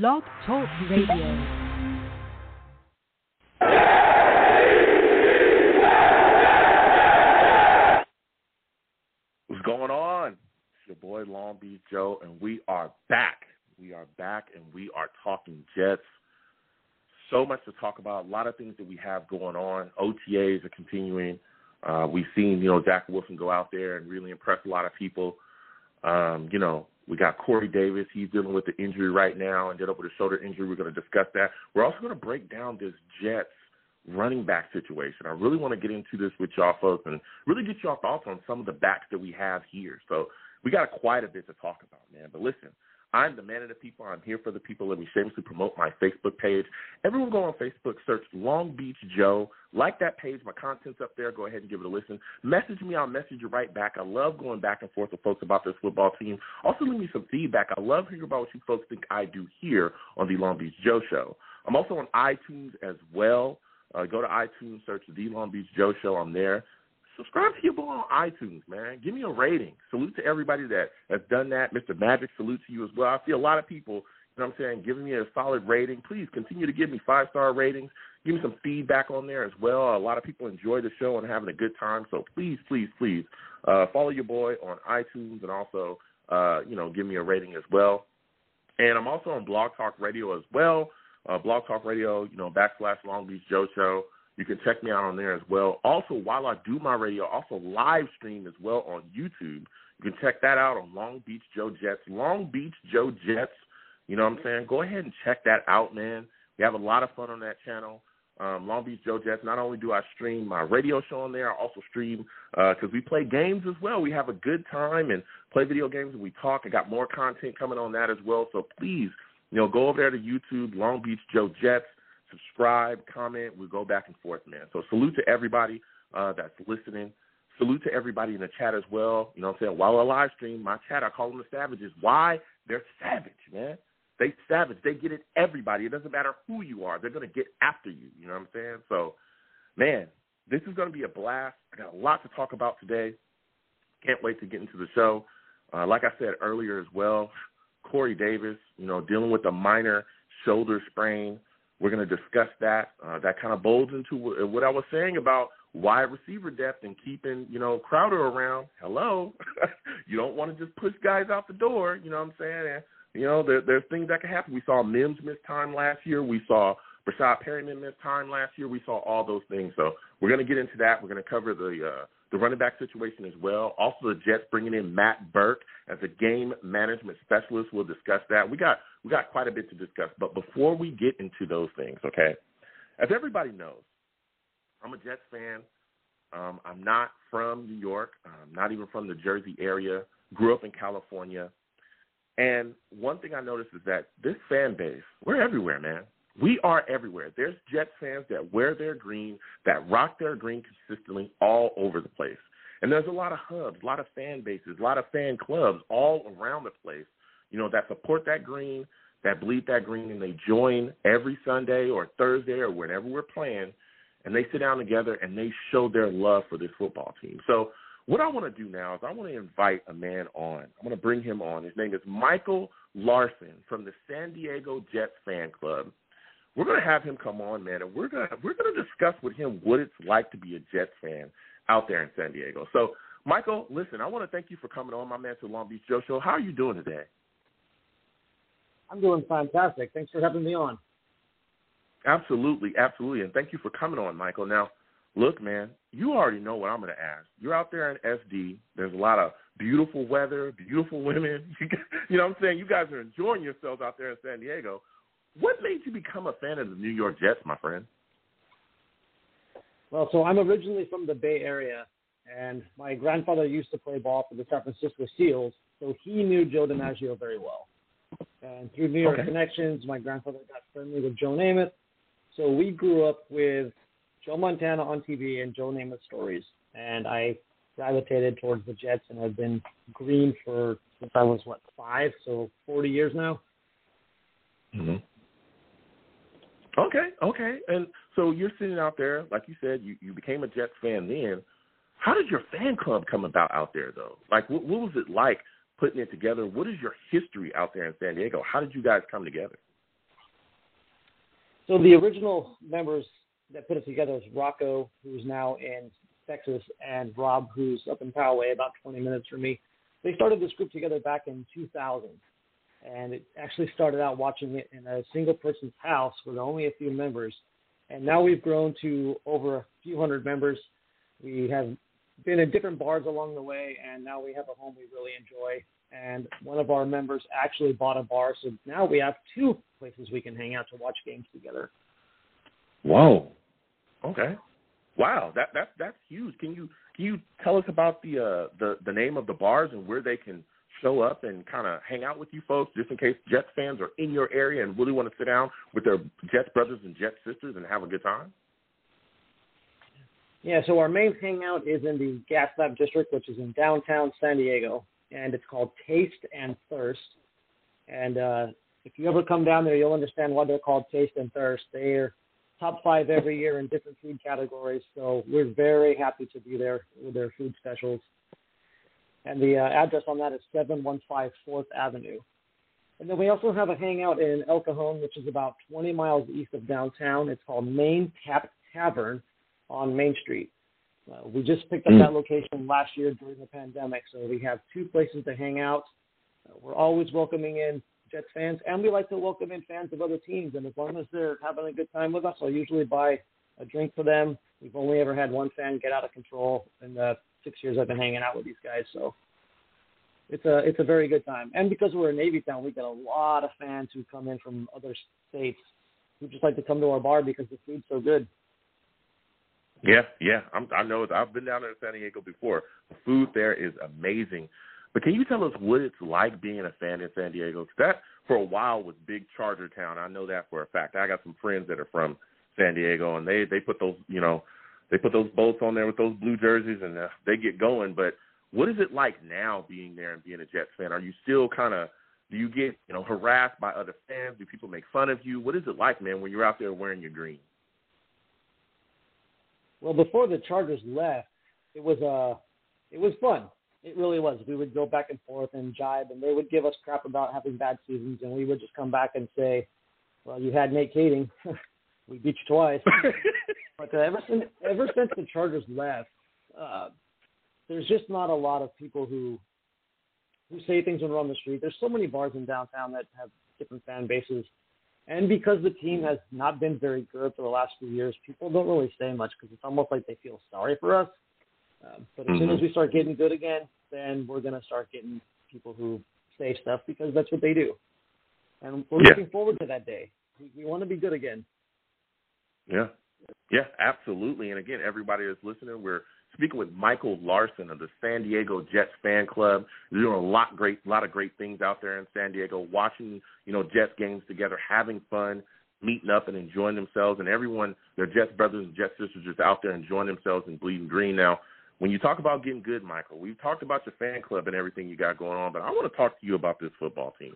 Blog Talk Radio. What's going on? It's your boy Long Beach Joe, and we are back. We are back, and we are talking Jets. So much to talk about. A lot of things that we have going on. OTAs are continuing. Uh, we've seen, you know, Zach Wilson go out there and really impress a lot of people. Um, you know, we got Corey Davis. He's dealing with the injury right now, ended up with a shoulder injury. We're going to discuss that. We're also going to break down this Jets running back situation. I really want to get into this with y'all folks and really get y'all thoughts on some of the backs that we have here. So we got quite a bit to talk about, man. But listen, I'm the man of the people. I'm here for the people. Let me shamelessly promote my Facebook page. Everyone go on Facebook, search Long Beach Joe. Like that page. My content's up there. Go ahead and give it a listen. Message me. I'll message you right back. I love going back and forth with folks about this football team. Also, leave me some feedback. I love hearing about what you folks think I do here on the Long Beach Joe Show. I'm also on iTunes as well. Uh, go to iTunes, search the Long Beach Joe Show. I'm there subscribe to your boy on iTunes, man. Give me a rating. Salute to everybody that has done that. Mr. Magic, salute to you as well. I see a lot of people, you know what I'm saying, giving me a solid rating. Please continue to give me five star ratings. Give me some feedback on there as well. A lot of people enjoy the show and having a good time. So please, please, please uh, follow your boy on iTunes and also, uh, you know, give me a rating as well. And I'm also on Blog Talk Radio as well. Uh, Blog Talk Radio, you know, backslash Long Beach Joe Show. You can check me out on there as well. Also, while I do my radio, also live stream as well on YouTube. You can check that out on Long Beach Joe Jets. Long Beach Joe Jets. You know what I'm saying? Go ahead and check that out, man. We have a lot of fun on that channel. Um, Long Beach Joe Jets. Not only do I stream my radio show on there, I also stream because uh, we play games as well. We have a good time and play video games and we talk. I got more content coming on that as well. So please, you know, go over there to YouTube, Long Beach Joe Jets subscribe, comment. We go back and forth, man. So salute to everybody uh, that's listening. Salute to everybody in the chat as well. You know what I'm saying? While I live stream, my chat, I call them the savages. Why? They're savage, man. They savage. They get it everybody. It doesn't matter who you are. They're going to get after you. You know what I'm saying? So, man, this is going to be a blast. I got a lot to talk about today. Can't wait to get into the show. Uh, like I said earlier as well, Corey Davis, you know, dealing with a minor shoulder sprain. We're going to discuss that. Uh, that kind of bolds into what I was saying about wide receiver depth and keeping, you know, Crowder around. Hello. you don't want to just push guys out the door, you know what I'm saying? And, you know, there, there's things that can happen. We saw Mims miss time last year. We saw Breshad Perriman miss time last year. We saw all those things. So we're going to get into that. We're going to cover the uh, the running back situation as well. Also, the Jets bringing in Matt Burke as a game management specialist. We'll discuss that. We got we got quite a bit to discuss. But before we get into those things, okay, as everybody knows, I'm a Jets fan. Um, I'm not from New York. I'm not even from the Jersey area. Grew up in California. And one thing I noticed is that this fan base, we're everywhere, man. We are everywhere. There's Jets fans that wear their green, that rock their green consistently all over the place. And there's a lot of hubs, a lot of fan bases, a lot of fan clubs all around the place, you know, that support that green, that bleed that green, and they join every Sunday or Thursday or whenever we're playing, and they sit down together and they show their love for this football team. So what I want to do now is I want to invite a man on. I'm going to bring him on. His name is Michael Larson from the San Diego Jets fan club we're going to have him come on, man, and we're going to we're going to discuss with him what it's like to be a Jets fan out there in San Diego. So, Michael, listen, I want to thank you for coming on, my man, to Long Beach Joe Show. How are you doing today? I'm doing fantastic. Thanks for having me on. Absolutely, absolutely, and thank you for coming on, Michael. Now, look, man, you already know what I'm going to ask. You're out there in SD. There's a lot of beautiful weather, beautiful women. you know what I'm saying? You guys are enjoying yourselves out there in San Diego. What made you become a fan of the New York Jets, my friend? Well, so I'm originally from the Bay Area, and my grandfather used to play ball for the San Francisco Seals, so he knew Joe DiMaggio very well. And through New York okay. connections, my grandfather got friendly with Joe Namath. So we grew up with Joe Montana on TV and Joe Namath stories. And I gravitated towards the Jets and have been green for since I was, what, five? So 40 years now. Mm-hmm. Okay, okay. And so you're sitting out there, like you said, you, you became a Jets fan then. How did your fan club come about out there, though? Like, what, what was it like putting it together? What is your history out there in San Diego? How did you guys come together? So the original members that put it together is Rocco, who's now in Texas, and Rob, who's up in Poway, about 20 minutes from me. They started this group together back in 2000, and it actually started out watching it in a single person's house with only a few members, and now we've grown to over a few hundred members. We have been in different bars along the way, and now we have a home we really enjoy. And one of our members actually bought a bar, so now we have two places we can hang out to watch games together. Whoa. Okay. Wow, that that that's huge. Can you can you tell us about the uh the the name of the bars and where they can show up and kind of hang out with you folks, just in case Jets fans are in your area and really want to sit down with their Jets brothers and Jets sisters and have a good time? Yeah, so our main hangout is in the Gas Lamp District, which is in downtown San Diego, and it's called Taste and Thirst. And uh, if you ever come down there, you'll understand why they're called Taste and Thirst. They're top five every year in different food categories, so we're very happy to be there with their food specials. And the uh, address on that is 715 4th Avenue. And then we also have a hangout in El Cajon, which is about 20 miles east of downtown. It's called Main Tap Tavern on Main Street. Uh, we just picked up mm. that location last year during the pandemic, so we have two places to hang out. Uh, we're always welcoming in Jets fans, and we like to welcome in fans of other teams. And as long as they're having a good time with us, I'll usually buy a drink for them. We've only ever had one fan get out of control in the six years I've been hanging out with these guys, so it's a it's a very good time. And because we're a Navy town, we get a lot of fans who come in from other states who just like to come to our bar because the food's so good. Yeah, yeah, I'm, I know. I've been down there in San Diego before. The food there is amazing. But can you tell us what it's like being a fan in San Diego? Cause that for a while was big Charger town. I know that for a fact. I got some friends that are from San Diego, and they they put those you know they put those bolts on there with those blue jerseys, and uh, they get going. But what is it like now being there and being a Jets fan? Are you still kind of do you get you know harassed by other fans? Do people make fun of you? What is it like, man, when you're out there wearing your green? Well, before the Chargers left, it was uh it was fun. It really was. We would go back and forth and jibe, and they would give us crap about having bad seasons, and we would just come back and say, "Well, you had Nate Kaeding. we beat you twice." but uh, ever since ever since the Chargers left, uh, there's just not a lot of people who who say things when we're on the street. There's so many bars in downtown that have different fan bases and because the team has not been very good for the last few years, people don't really say much because it's almost like they feel sorry for us. Um, but as mm-hmm. soon as we start getting good again, then we're going to start getting people who say stuff because that's what they do. And we're yeah. looking forward to that day. We, we want to be good again. Yeah. Yeah, absolutely. And again, everybody that's listening, we're speaking with Michael Larson of the San Diego Jets fan club. They're doing a lot great, a lot of great things out there in San Diego, watching you know Jets games together, having fun, meeting up and enjoying themselves. And everyone, their Jets brothers and Jets sisters, just out there enjoying themselves and bleeding green. Now, when you talk about getting good, Michael, we've talked about your fan club and everything you got going on, but I want to talk to you about this football team.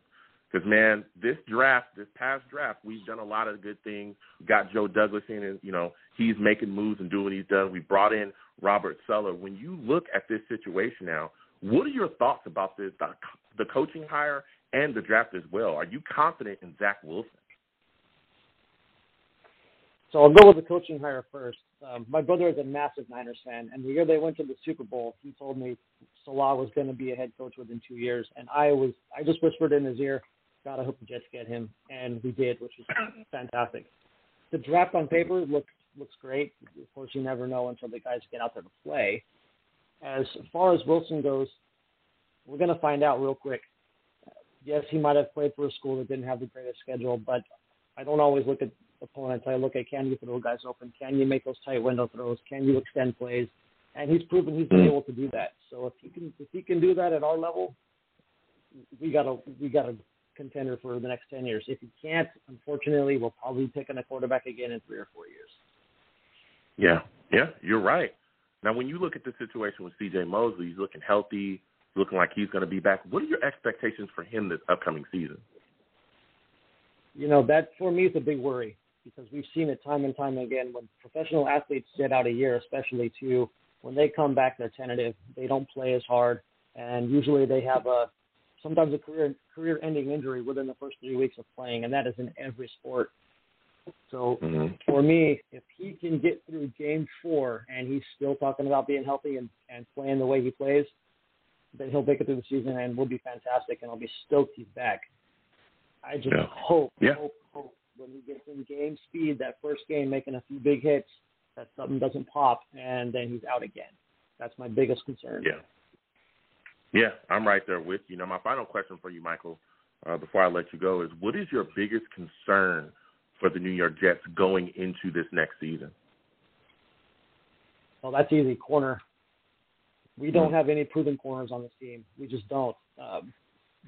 Because man, this draft, this past draft, we've done a lot of good things. We got Joe Douglas in, and you know he's making moves and doing what he's done. We brought in Robert Saleh. When you look at this situation now, what are your thoughts about this, the, the coaching hire and the draft as well? Are you confident in Zach Wilson? So I'll go with the coaching hire first. Um, my brother is a massive Niners fan, and the year they went to the Super Bowl, he told me Saleh was going to be a head coach within two years, and I was I just whispered in his ear, God, I hope the Jets get him, and we did, which was fantastic. The draft on paper looks looks great. Of course, you never know until the guys get out there to play. As far as Wilson goes, we're going to find out real quick. Yes, he might have played for a school that didn't have the greatest schedule, but I don't always look at opponents. I look at can you throw guys open? Can you make those tight window throws? Can you extend plays? And he's proven he's been able to do that. So if he can if he can do that at our level, we got a we got a contender for the next ten years. If he can't, unfortunately, we'll probably be picking a quarterback again in three or four years. Yeah, yeah, you're right. Now, when you look at the situation with C.J. Mosley, he's looking healthy, looking like he's going to be back. What are your expectations for him this upcoming season? You know, that for me is a big worry because we've seen it time and time again when professional athletes sit out a year, especially too, when they come back, they're tentative. They don't play as hard, and usually they have a sometimes a career career ending injury within the first three weeks of playing, and that is in every sport. So Mm-hmm. for me, if he can get through game four and he's still talking about being healthy and, and playing the way he plays, then he'll make it through the season and we'll be fantastic and I'll be stoked he's back. I just Yeah. hope, Yeah. hope, hope when he gets in game speed, that first game making a few big hits, that something doesn't pop and then he's out again. That's my biggest concern. Yeah. Yeah, I'm right there with you. Now, my final question for you, Michael, uh, before I let you go, is what is your biggest concern for the New York Jets going into this next season? Well, that's easy. Corner. We don't Hmm. have any proven corners on this team. We just don't. Um,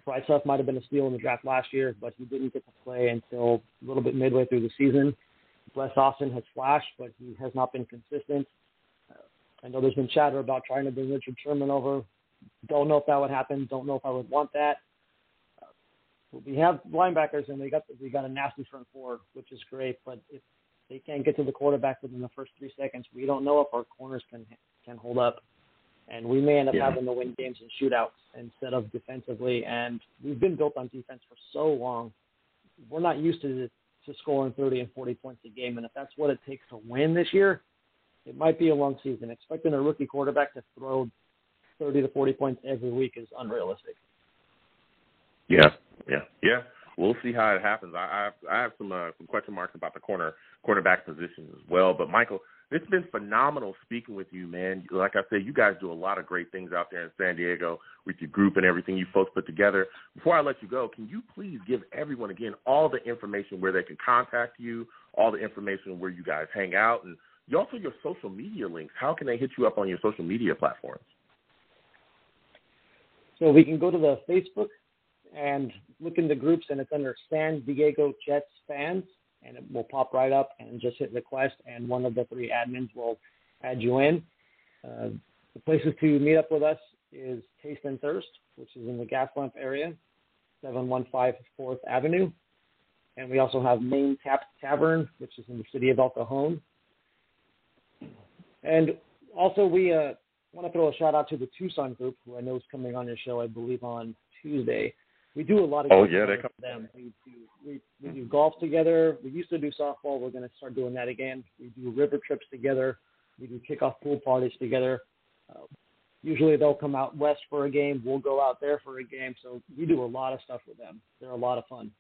Bryce Huff might have been a steal in the draft last year, but he didn't get to play until a little bit midway through the season. Bless Austin has flashed, but he has not been consistent. Uh, I know there's been chatter about trying to bring Richard Sherman over. Don't know if that would happen. Don't know if I would want that. Uh, we have linebackers, and we got we got a nasty front four, which is great. But if they can't get to the quarterback within the first three seconds, we don't know if our corners can can hold up, and we may end up Yeah. having to win games in shootouts instead of defensively. And we've been built on defense for so long, we're not used to to scoring 30 and 40 points a game. And if that's what it takes to win this year, it might be a long season. Expecting a rookie quarterback to throw 30 to 40 points every week is unrealistic. Yeah, yeah, yeah. We'll see how it happens. I, I have I have some uh, some question marks about the corner cornerback position as well. But Michael, it's been phenomenal speaking with you, man. Like I said, you guys do a lot of great things out there in San Diego with your group and everything you folks put together. Before I let you go, can you please give everyone again all the information where they can contact you, all the information where you guys hang out, and also your social media links. How can they hit you up on your social media platforms? So we can go to the Facebook and look in the groups, and it's under San Diego Jets fans, and it will pop right up and just hit request, and one of the three admins will add you in. Uh, the places to meet up with us is Taste and Thirst, which is in the Gas Lamp area, 715 4th Avenue. And we also have Main Tap Tavern, which is in the city of El Cajon. And also, we uh, want to throw a shout out to the Tucson group, who I know is coming on your show, I believe, on Tuesday. We do a lot of Oh, yeah, they with them. We do we, we do golf together. We used to do softball. We're going to start doing that again. We do river trips together. We do kickoff pool parties together. Uh, usually they'll come out west for a game. We'll go out there for a game. So we do a lot of stuff with them. They're a lot of fun.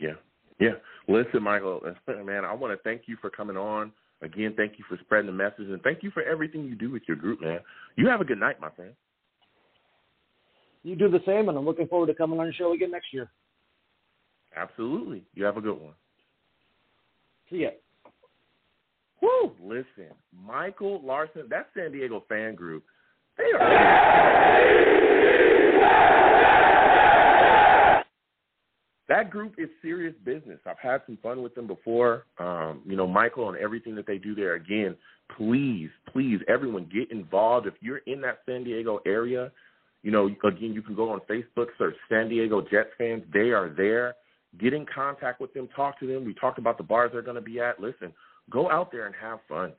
Yeah. Yeah. Listen, Michael, man, I want to thank you for coming on. Again, thank you for spreading the message and thank you for everything you do with your group, man. You have a good night, my friend. You do the same, and I'm looking forward to coming on your show again next year. Absolutely. You have a good one. See ya. Woo! Listen, Michael Larson, that San Diego fan group, they are. That group is serious business. I've had some fun with them before. Um, you know, Michael and everything that they do there. Again, please, please, everyone get involved. If you're in that San Diego area, you know, again, you can go on Facebook, search San Diego Jets fans. They are there. Get in contact with them, talk to them. We talked about the bars they're going to be at. Listen, go out there and have fun, man.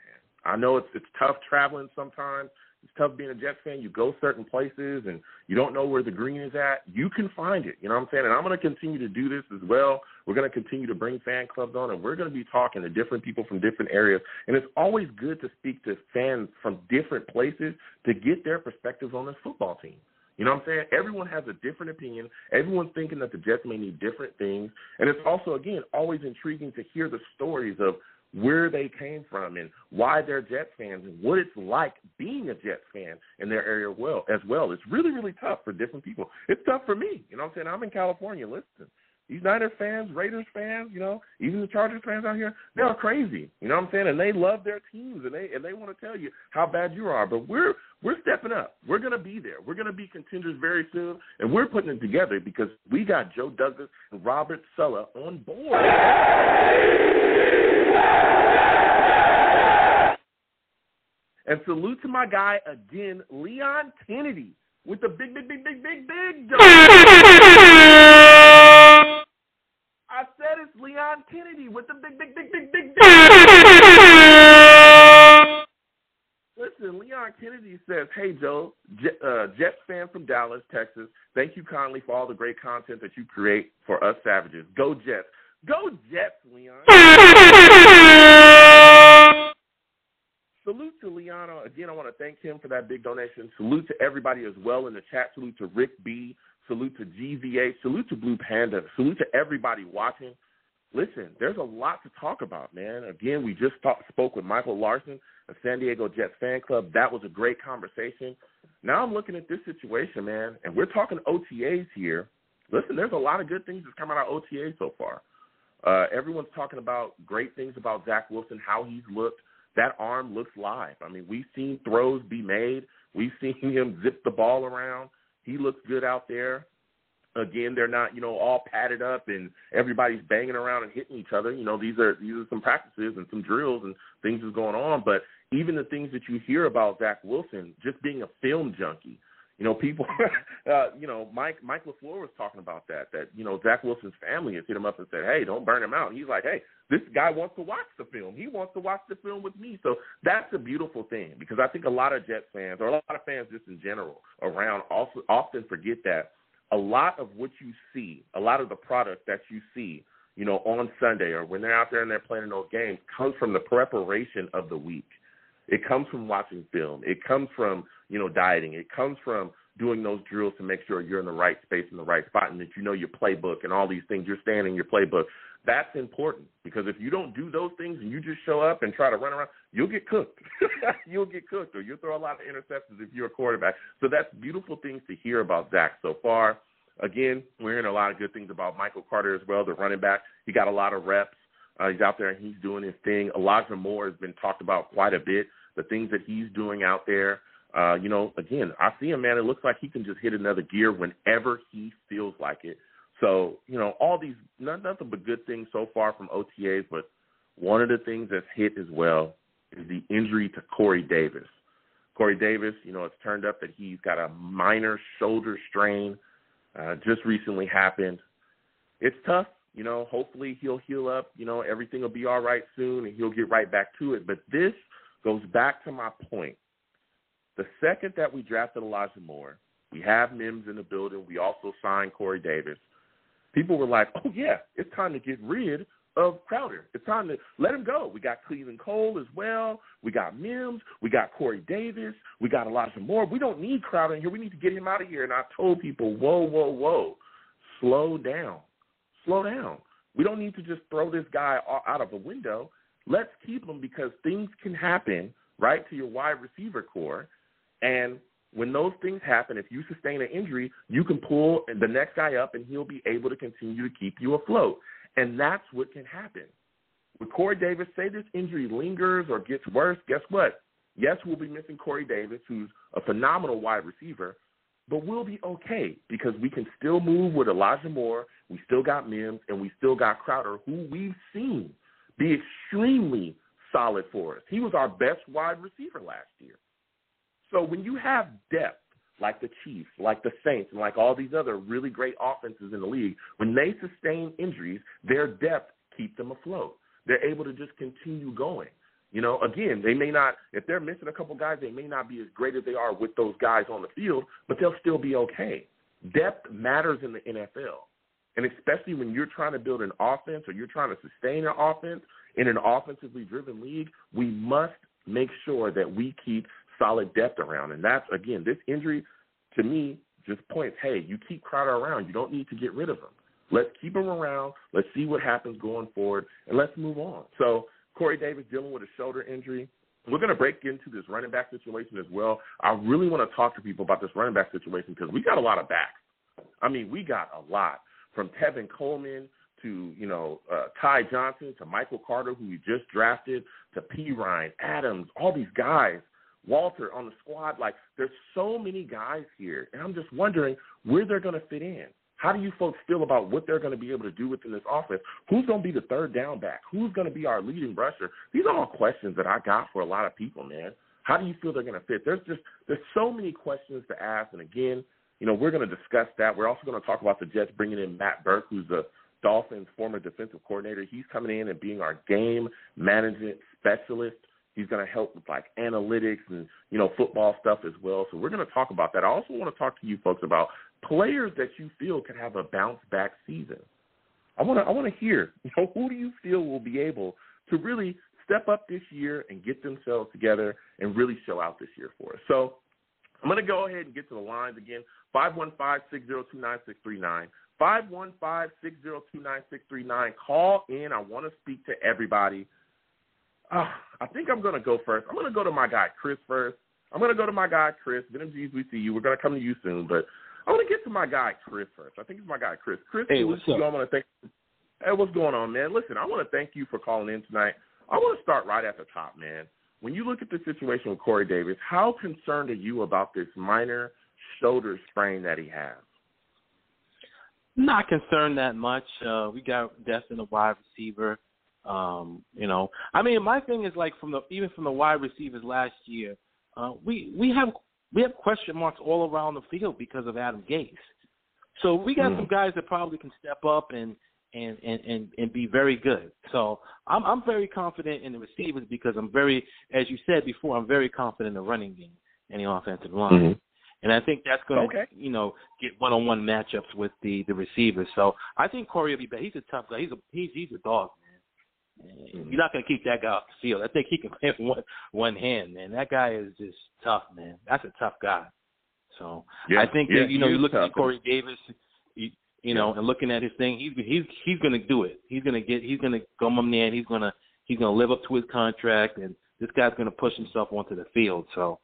I know it's it's tough traveling sometimes. It's tough being a Jets fan. You go certain places and you don't know where the green is at. You can find it. You know what I'm saying? And I'm going to continue to do this as well. We're going to continue to bring fan clubs on, and we're going to be talking to different people from different areas. And it's always good to speak to fans from different places to get their perspectives on this football team. You know what I'm saying? Everyone has a different opinion. Everyone's thinking that the Jets may need different things. And it's also, again, always intriguing to hear the stories of where they came from and why they're Jets fans and what it's like being a Jets fan in their area well as well. It's really, really tough for different people. It's tough for me. You know what I'm saying? I'm in California. Listen, these Niners fans, Raiders fans, you know, even the Chargers fans out here, they're crazy. You know what I'm saying? And they love their teams and they and they want to tell you how bad you are. But we're we're stepping up. We're gonna be there. We're gonna be contenders very soon, and we're putting it together because we got Joe Douglas and Robert Saleh on board. And salute to my guy again, Leon Kennedy, with the big, big, big, big, big, big. Joe. I said it's Leon Kennedy with the big, big, big, big, big, big. Listen, Leon Kennedy says, "Hey Joe, Jet, uh, Jets fan from Dallas, Texas. Thank you kindly for all the great content that you create for us Savages. Go Jets. Go Jets, Leon. Salute to Leon. Again, I want to thank him for that big donation. Salute to everybody as well in the chat. Salute to Rick B. Salute to GVA. Salute to Blue Panda. Salute to everybody watching. Listen, there's a lot to talk about, man. Again, we just talk, spoke with Michael Larson of San Diego Jets fan club. That was a great conversation. Now I'm looking at this situation, man, and we're talking OTAs here. Listen, there's a lot of good things that's come out of OTAs so far. Uh, everyone's talking about great things about Zach Wilson, how he's looked. That arm looks live. I mean, we've seen throws be made. We've seen him zip the ball around. He looks good out there. Again, they're not, you know, all padded up and everybody's banging around and hitting each other. You know, these are these are some practices and some drills and things is going on. But even the things that you hear about Zach Wilson, just being a film junkie, you know, people, uh, you know, Mike Mike LaFleur was talking about that. That you know, Zach Wilson's family has hit him up and said, "Hey, don't burn him out." He's like, "Hey, this guy wants to watch the film. He wants to watch the film with me." So that's a beautiful thing because I think a lot of Jets fans or a lot of fans just in general around also often forget that a lot of what you see, a lot of the product that you see, you know, on Sunday or when they're out there and they're playing those games comes from the preparation of the week. It comes from watching film. It comes from, you know, dieting. It comes from doing those drills to make sure you're in the right space in the right spot and that you know your playbook and all these things. You're staying in your playbook. That's important because if you don't do those things and you just show up and try to run around, you'll get cooked. you'll get cooked or you'll throw a lot of interceptions if you're a quarterback. So that's beautiful things to hear about Zach so far. Again, we're hearing a lot of good things about Michael Carter as well, the running back. He got a lot of reps. Uh, he's out there and he's doing his thing. Elijah Moore has been talked about quite a bit. The things that he's doing out there. Uh, you know, again, I see him, man. It looks like he can just hit another gear whenever he feels like it. So, you know, all these nothing but good things so far from OTAs. But one of the things that's hit as well is the injury to Corey Davis. Corey Davis, you know, it's turned up that he's got a minor shoulder strain. Uh, just recently happened. It's tough. You know, hopefully he'll heal up. You know, everything will be all right soon and he'll get right back to it. But this goes back to my point. The second that we drafted Elijah Moore, we have Mims in the building. We also signed Corey Davis. People were like, oh, yeah, it's time to get rid of Crowder. It's time to let him go. We got Keelan Cole as well. We got Mims. We got Corey Davis. We got a lot Elijah Moore. We don't need Crowder in here. We need to get him out of here. And I told people, whoa, whoa, whoa, slow down slow down. We don't need to just throw this guy out of a window. Let's keep him because things can happen, right, to your wide receiver core. And when those things happen, if you sustain an injury, you can pull the next guy up and he'll be able to continue to keep you afloat. And that's what can happen. With Corey Davis, say this injury lingers or gets worse, guess what? Yes, we'll be missing Corey Davis, who's a phenomenal wide receiver, but we'll be okay because we can still move with Elijah Moore. We still got Mims, and we still got Crowder, who we've seen be extremely solid for us. He was our best wide receiver last year. So when you have depth like the Chiefs, like the Saints, and like all these other really great offenses in the league, when they sustain injuries, their depth keeps them afloat. They're able to just continue going. You know, again, they may not, if they're missing a couple guys, they may not be as great as they are with those guys on the field, but they'll still be okay. Depth matters in the NFL. And especially when you're trying to build an offense or you're trying to sustain an offense in an offensively driven league, we must make sure that we keep solid depth around. And that's, again, this injury to me just points, hey, you keep Crowder around. You don't need to get rid of him. Let's keep him around. Let's see what happens going forward, and let's move on. So Corey Davis dealing with a shoulder injury. We're going to break into this running back situation as well. I really want to talk to people about this running back situation because we got a lot of backs. I mean, we got a lot from Tevin Coleman to you know uh, Ty Johnson to Michael Carter, who we just drafted, to Perine Adams, all these guys. Walter on the squad, like there's so many guys here, and I'm just wondering where they're going to fit in. How do you folks feel about what they're going to be able to do within this offense? Who's going to be the third down back? Who's going to be our leading rusher? These are all questions that I got for a lot of people, man. How do you feel they're going to fit? There's just there's so many questions to ask, and again, you know, we're going to discuss that. We're also going to talk about the Jets bringing in Matt Burke, who's the Dolphins' former defensive coordinator. He's coming in and being our game management specialist. He's going to help with like analytics and you know football stuff as well. So we're going to talk about that. I also want to talk to you folks about players that you feel can have a bounce back season. I want to I want to hear. You know, who do you feel will be able to really step up this year and get themselves together and really show out this year for us? So I'm going to go ahead and get to the lines again. 515-602-9639. 515-602-9639. Call in. I want to speak to everybody. Uh, I think I'm going to go first. I'm going to go to my guy Chris first. I'm going to go to my guy Chris. Venom G's, we see you. We're going to come to you soon, but I want to get to my guy Chris first. I think it's my guy Chris. Chris, hey, what's up? I want to thank. Hey, what's going on, man? Listen, I want to thank you for calling in tonight. I want to start right at the top, man. When you look at the situation with Corey Davis, how concerned are you about this minor shoulder sprain that he has? Not concerned that much. Uh, we got Destin, a wide receiver. Um, you know, I mean, my thing is like from the even from the wide receivers last year, uh, we we have we have question marks all around the field because of Adam Gase. So we got mm. some guys that probably can step up and and and and, and be very good. So I'm I'm very confident in the receivers because I'm very, as you said before, I'm very confident in the running game and the offensive line. Mm-hmm. And I think that's going to, okay. you know, get one-on-one matchups with the the receivers. So I think Corey will be better. He's a tough guy. He's a he's he's a dog, man. Mm-hmm. You're not going to keep that guy off the field. I think he can play with one one hand, man. That guy is just tough, man. That's a tough guy. So yeah. I think yeah, that, you know you look at Corey Davis, you, you know, and looking at his thing, he's he's he's going to do it. He's going to get he's going to come in there and he's going to he's going to live up to his contract, and this guy's going to push himself onto the field. So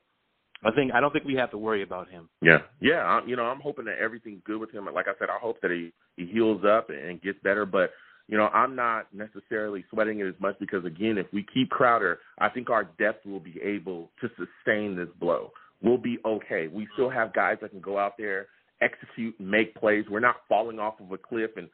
I think I don't think we have to worry about him. Yeah, yeah. I'm, you know, I'm hoping that everything's good with him. Like I said, I hope that he he heals up and gets better. But you know, I'm not necessarily sweating it as much because again, if we keep Crowder, I think our depth will be able to sustain this blow. We'll be okay. We still have guys that can go out there, execute, make plays. We're not falling off of a cliff and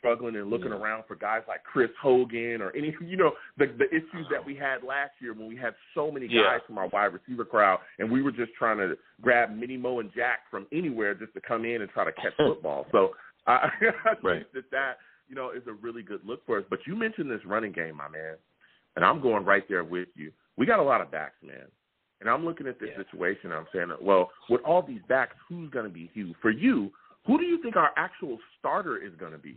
struggling and looking yeah. around for guys like Chris Hogan or any, you know, the the issues that we had last year when we had so many guys from our wide receiver crowd, and we were just trying to grab Minnie Mo and Jack from anywhere just to come in and try to catch football. So I, I think that that you know is a really good look for us. But you mentioned this running game, my man, and I'm going right there with you. We got a lot of backs, man. And I'm looking at this Yeah. situation. I'm saying, well, with all these backs, who's going to be Hugh? For you, who do you think our actual starter is going to be?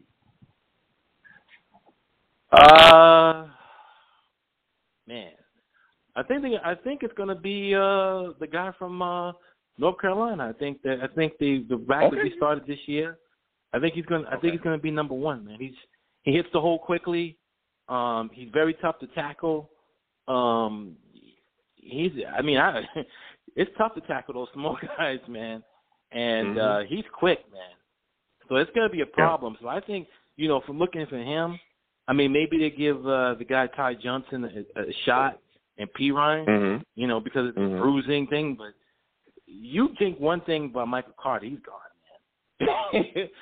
Uh, man, I think the, I think it's gonna be uh the guy from uh North Carolina. I think that I think the the back that we started this year. I think he's gonna I Okay. think he's gonna be number one. Man, he's he hits the hole quickly. Um, he's very tough to tackle. Um, he's I mean I it's tough to tackle those small guys, man. And Mhm. uh he's quick, man. So it's gonna be a problem. So I think you know from looking for him. I mean, maybe they give uh, the guy Ty Johnson a, a shot and Perine, Mm-hmm. you know, because of the Mhm. bruising thing. But you think one thing about Michael Carter, he's gone.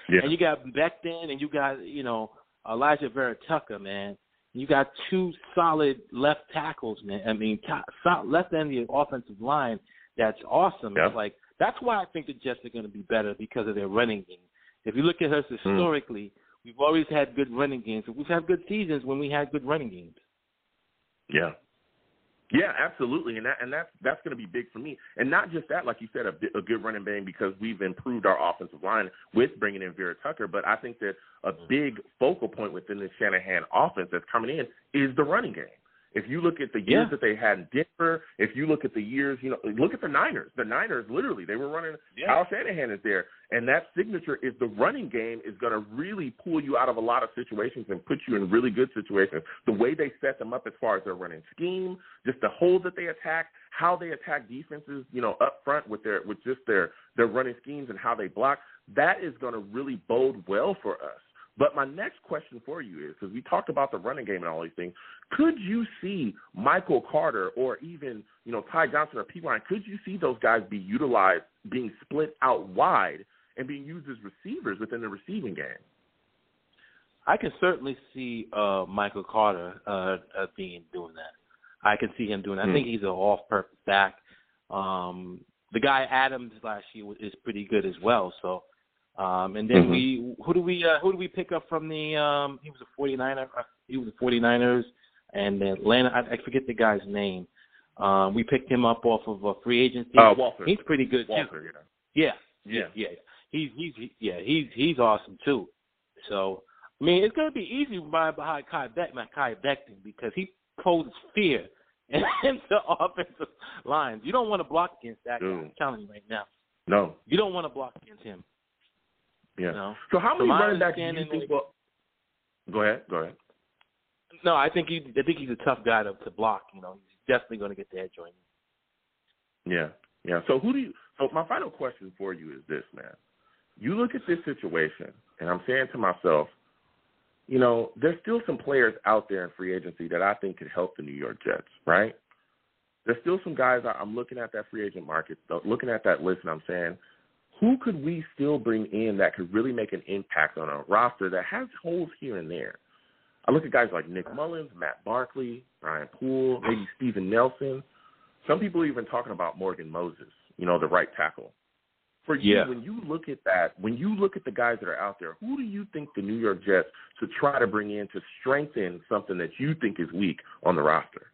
Yeah. And you got Becton, and you got you know Alijah Vera Tucker, man. You got two solid left tackles, man. I mean, top, left end of the offensive line. That's awesome. Yeah. It's like that's why I think the Jets are going to be better because of their running game. If you look at us hmm. historically, we've always had good running games. We've had good seasons when we had good running games. Yeah. Yeah, absolutely, and that and that's that's going to be big for me, and not just that, like you said, a, a good running bang because we've improved our offensive line with bringing in Vera Tucker. But I think that a mm-hmm. big focal point within the Shanahan offense that's coming in is the running game. If you look at the years Yeah. that they had in Denver, if you look at the years, you know, look at the Niners. The Niners, literally, they were running. Yeah. Kyle Shanahan is there, and that signature is the running game is going to really pull you out of a lot of situations and put you in really good situations. The way they set them up as far as their running scheme, just the holes that they attack, how they attack defenses, you know, up front with their with just their their running schemes and how they block. That is going to really bode well for us. But my next question for you is because we talked about the running game and all these things, could you see Michael Carter or even you know Ty Johnson or Perine? Could you see those guys be utilized, being split out wide and being used as receivers within the receiving game? I can certainly see uh Michael Carter uh, uh being doing that. I can see him doing that. I Hmm. think he's an off-purpose back. Um the guy Adams last year was- is pretty good as well. So um and then Mhm. we who do we uh, who do we pick up from the um he was a 49er uh, he was a 49ers and Atlanta I, I forget the guy's name. Um we picked him up off of a free agency. Uh, Walter. He's pretty good too. Yeah. Yeah, Yeah. yeah, yeah. He's he's he, yeah he's he's awesome too. So I mean, it's going to be easy by behind Kai Beck, not Kai Becton, because he poses fear into offensive lines. You don't want to block against that guy. I'm telling you right now. No. You don't want to block against him. Yeah. So how many running backs do you think? Well, go ahead. Go ahead. No, I think he. I think he's a tough guy to, to block. You know, he's definitely going to get the edge on you. Yeah. Yeah. So who do you? So my final question for you is this, man. You look at this situation, and I'm saying to myself, you know, there's still some players out there in free agency that I think could help the New York Jets, right? There's still some guys I'm looking at that free agent market, uh, looking at that list, and I'm saying, who could we still bring in that could really make an impact on a roster that has holes here and there? I look at guys like Nick Mullens, Matt Barkley, Brian Poole, maybe Steven Nelson. Some people are even talking about Morgan Moses, you know, the right tackle. For you, yeah. when you look at that, when you look at the guys that are out there, who do you think the New York Jets should try to bring in to strengthen something that you think is weak on the roster?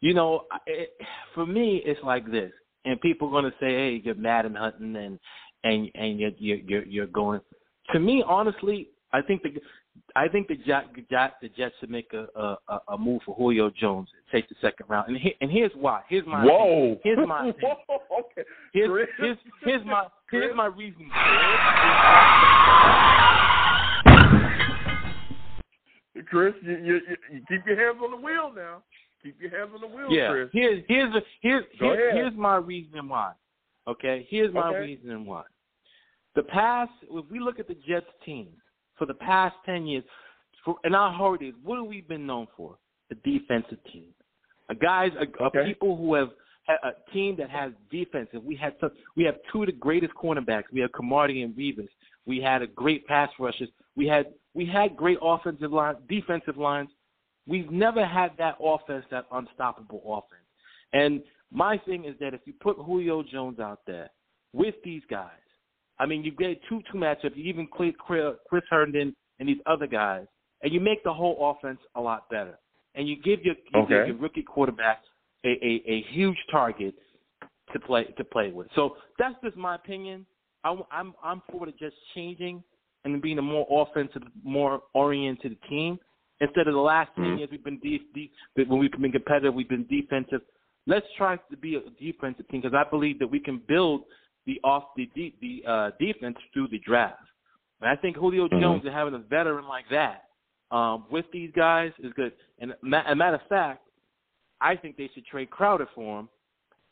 You know, it, for me, it's like this, and people are going to say, "Hey, you're mad and hunting, and and and you're you're you're going." To me, honestly, I think the I think the Jets the Jets should make a a, a move for Julio Jones and take the second round. And he, and here's why. Here's my whoa. Opinion. Here's my opinion. okay. Here's, here's here's my here's my reason. Chris, you, you, you keep your hands on the wheel now. Keep your hands on the wheel, yeah. Chris. Here's here's a, here's Go here's, ahead. here's my reason why. Okay, here's my Okay. reason why. The past, if we look at the Jets team for the past ten years, for, in our holidays, what have we been known for? The defensive team. A guys, a, Okay. a people who have a a team that has defensive. We had some, we have two of the greatest cornerbacks. We have Cromartie and Revis. We had a great pass rushers. We had we had great offensive line, defensive lines. We've never had that offense, that unstoppable offense. And my thing is that if you put Julio Jones out there with these guys, I mean, you get two two matchups. You even Chris Chris Herndon and these other guys, and you make the whole offense a lot better. And you give your, you give your rookie quarterback a, a, a huge target to play to play with. So that's just my opinion. I, I'm I'm for the just changing and being a more offensive, more oriented team instead of the last 10 Mhm. years we've been de- de- when we've been competitive, we've been defensive. Let's try to be a defensive team because I believe that we can build the off the de- the uh, defense through the draft. And I think Julio Mhm. Jones and having a veteran like that um, with these guys is good. And ma- a matter of fact, I think they should trade Crowder for him,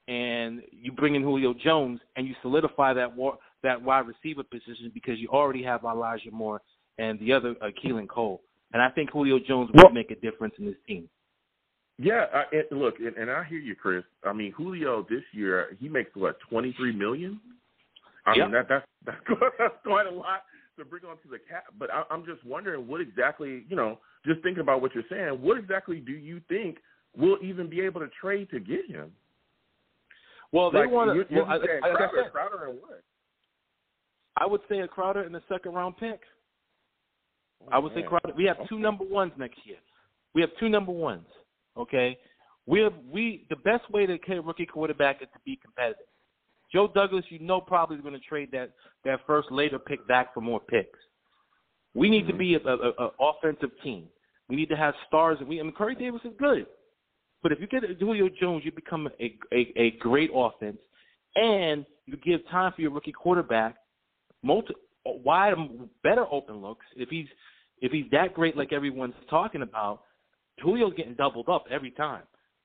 and you bring in Julio Jones and you solidify that war, that wide receiver position because you already have Elijah Moore and the other uh, Keelan Cole. And I think Julio Jones Well- will make a difference in this team. Yeah, I, and look, and, and I hear you, Chris. I mean, Julio this year he makes what twenty three million. I Yep. mean that that's that's quite, that's quite a lot to bring onto the cap. But I, I'm just wondering what exactly, you know, just thinking about what you're saying. What exactly do you think we'll even be able to trade to get him? Well, they like, want to. Well, I, saying I, like I Crowder, said, Crowder and what? I would say a Crowder in the second round pick. I would say man. Crowder. We have two number ones next year. We have two number ones. Okay, we have we the best way to get a rookie quarterback is to be competitive. Joe Douglas, you know, probably is going to trade that that first later pick back for more picks. We need to Mhm. be a, a, a offensive team. We need to have stars. And we I mean, Corey Davis is good, but if you get Julio Jones, you become a, a a great offense, and you give time for your rookie quarterback multi, wide, better open looks. If he's if he's that great like everyone's talking about, Julio's getting doubled up every time.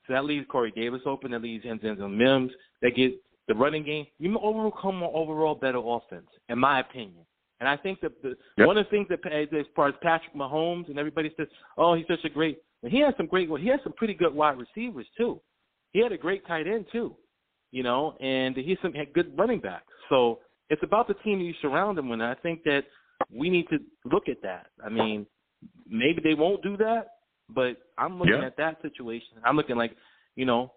So that leaves Corey Davis open. That leaves Denzel Mims. That get the running game. You overcome an overall better offense, in my opinion. And I think that the Yep. one of the things that as far as Patrick Mahomes and everybody says, oh, he's such a great. He has some great. Well, He has some pretty good wide receivers too. He had a great tight end too, you know, and he's some had good running backs. So it's about the team you surround him with. And I think that we need to look at that. I mean, maybe they won't do that, but I'm looking Yeah. at that situation. I'm looking like, you know,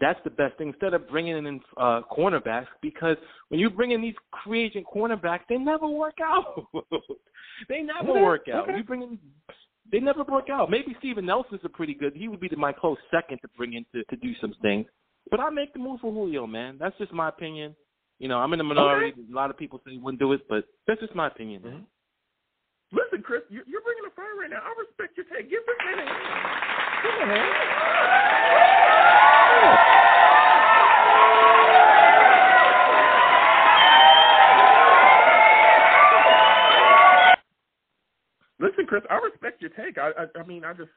that's the best thing instead of bringing in uh, cornerbacks because when you bring in these free agent cornerbacks, they never work out. they never Okay, work out. okay. You bring in, they never work out. Maybe Steven Nelson's a pretty good. He would be my close second to bring in to, to do some things. But I make the move for Julio, man. That's just my opinion. You know, I'm in the minority. A lot of people say wouldn't do it, but that's just my opinion, man. Mm-hmm. Listen, Chris, you're, you're bringing the fire right now. I respect your take. Give this man a hand. Give him a Listen, Chris, I respect your take. I, I, I mean, I just,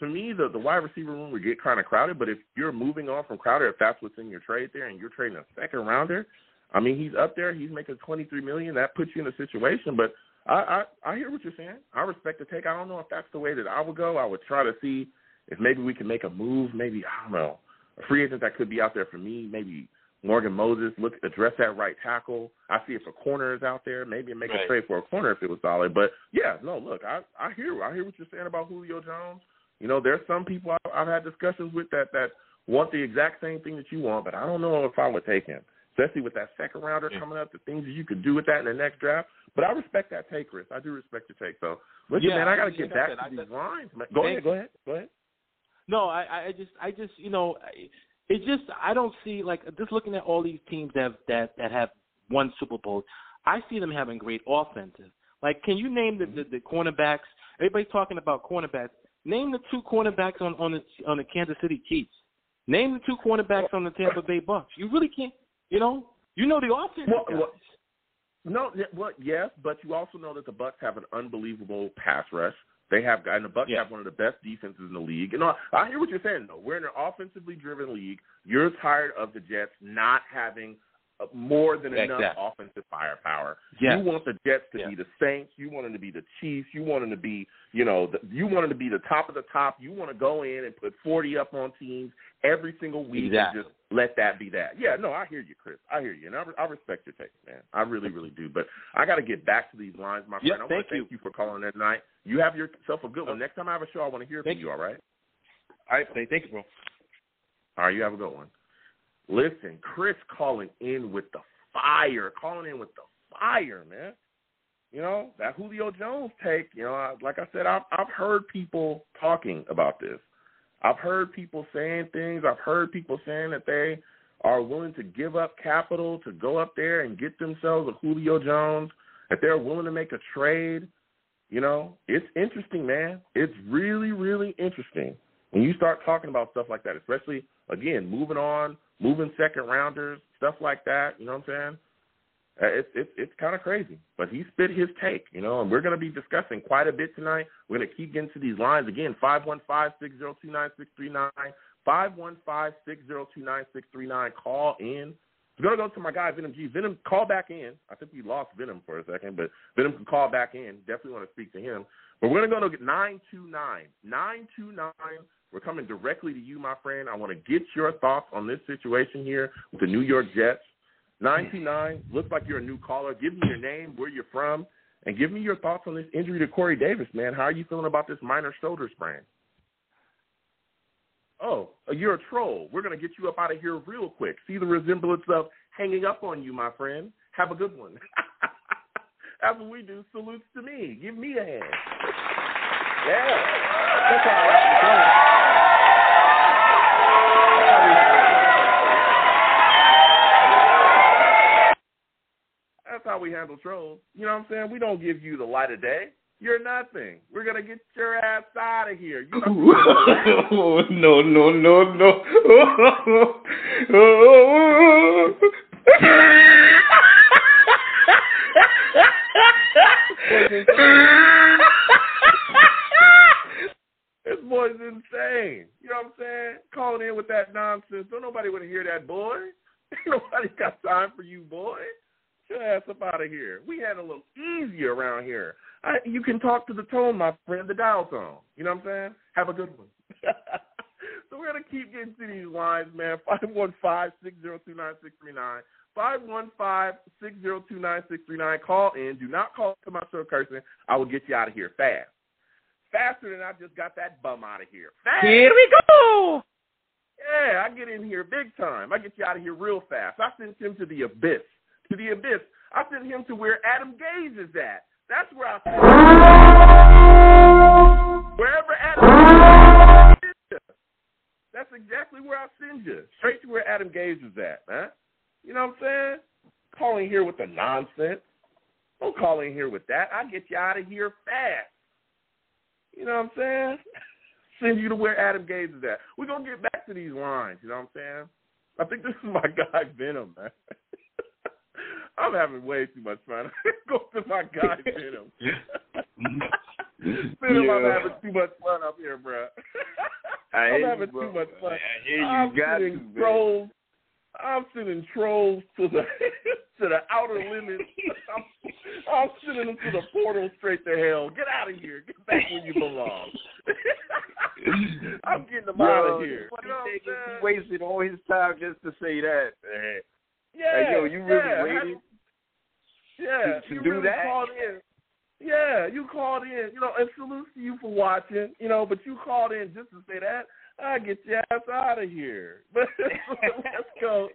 to me, the the wide receiver room would get kind of crowded. But if you're moving on from Crowder, if that's what's in your trade there, and you're trading a second rounder, I mean, he's up there. He's making twenty three million. That puts you in a situation. But I, I I hear what you're saying. I respect the take. I don't know if that's the way that I would go. I would try to see if maybe we can make a move. Maybe I don't know a free agent that could be out there for me. Maybe Morgan Moses look address that right tackle. I see if a corner is out there, maybe make right. a trade for a corner if it was solid. But yeah, no, look, I I hear I hear what you're saying about Julio Jones. You know, there's some people I've, I've had discussions with that that want the exact same thing that you want, but I don't know if I would take him, especially with that second rounder yeah. coming up. The things that you could do with that in the next draft. But I respect that take, Chris. I do respect your take. So listen, yeah, man, I got to get back to these lines. Go ahead, go ahead, go ahead. No, I I just I just you know. I, it's just I don't see like just looking at all these teams that have, that that have won Super Bowls. I see them having great offensive. Like, can you name the, the mm-hmm. the cornerbacks? Everybody's talking about cornerbacks. Name the two cornerbacks on on the on the Kansas City Chiefs. Name the two cornerbacks on the Tampa Bay Bucks. You really can't. You know, you know the offense. Well, well, no, well, yes, but you also know that the Bucks have an unbelievable pass rush. They have and the Bucks yeah. have one of the best defenses in the league. You know, I hear what you're saying though. We're in an offensively driven league. You're tired of the Jets not having Uh, more than exactly. enough offensive firepower. Yes. You want the Jets to yes. be the Saints. You want them to be the Chiefs. You want them to be, you know, the, you want them to be the top of the top. You want to go in and put 40 up on teams every single week exactly. and just let that be that. Yeah, no, I hear you, Chris. I hear you, and I, I respect your take, man. I really, really do. But I got to get back to these lines, my yep, friend. I thank want to thank you for calling that night. You have yourself a good one. Next time I have a show, I want to hear thank from you. All right. All right, thank you, bro. All right, you have a good one. Listen, Chris calling in with the fire, calling in with the fire, man. You know that Julio Jones take. You know, like I said, I've I've heard people talking about this. I've heard people saying things. I've heard people saying that they are willing to give up capital to go up there and get themselves a Julio Jones. That they're willing to make a trade. You know, it's interesting, man. It's really, really interesting when you start talking about stuff like that, especially again moving on, moving second rounders, stuff like that. You know what I'm saying? Uh, it's it's it's kind of crazy, but he spit his take, you know, and we're going to be discussing quite a bit tonight. We're going to keep getting to these lines again. Five one five six zero two nine six three nine. Five one five six zero two nine six three nine. Call in. We're going to go to my guy Venom G. Venom, call back in. I think we lost Venom for a second, but Venom can call back in. Definitely want to speak to him. But we're going to go to nine two nine nine two nine. We're coming directly to you, my friend. I want to get your thoughts on this situation here with the New York Jets. 929, looks like you're a new caller. Give me your name, where you're from, and give me your thoughts on this injury to Corey Davis, man. How are you feeling about this minor shoulder sprain? Oh, you're a troll. We're going to get you up out of here real quick. See the resemblance of hanging up on you, my friend. Have a good one. That's what we do. Salutes to me. Give me a hand. Yeah. That's how I That's how we handle trolls. You know what I'm saying? We don't give you the light of day. You're nothing. We're gonna get your ass out of here. You oh, no, no, no, no. this boy's insane. You know what I'm saying? Calling in with that nonsense. Don't nobody want to hear that, boy. Ain't nobody got time for you, boy. Get your ass up out of here. We had a little easier around here. I, you can talk to the tone, my friend, the dial tone. You know what I'm saying? Have a good one. so we're gonna keep getting to these lines, man. Five one five six zero two nine six three nine. Five one five six zero two nine six three nine. Call in. Do not call to my show cursing. I will get you out of here fast. Faster than I just got that bum out of here. Fast. Here we go. Yeah, I get in here big time. I get you out of here real fast. I sent him to the abyss. To the abyss. I sent him to where Adam Gase is at. That's where I sent him. Wherever Adam Gase is. That's exactly where I send you. Straight to where Adam Gase is at, man. You know what I'm saying? Calling here with the nonsense. Don't call in here with that. I'll get you out of here fast. You know what I'm saying? Send you to where Adam Gase is at. We're gonna get back to these lines, you know what I'm saying? I think this is my guy Venom, man. I'm having way too much fun. Go to my guy Venom. Venom, I'm having too much fun up here, bro. I'm having you, too much fun. I hear you I'm got sending to, trolls. I'm sending trolls to the to the outer limits. I'm, I'm sending them to the portal straight to hell. Get out of here. Get back where you belong. I'm getting them out of here. You know he wasted all his time just to say that. man. Yeah. Like, yo, you really yeah, waited Yeah, to you do really that? called in. Yeah, you called in, you know, and salute to you for watching, you know, but you called in just to say that. I get your ass out of here. But let's go.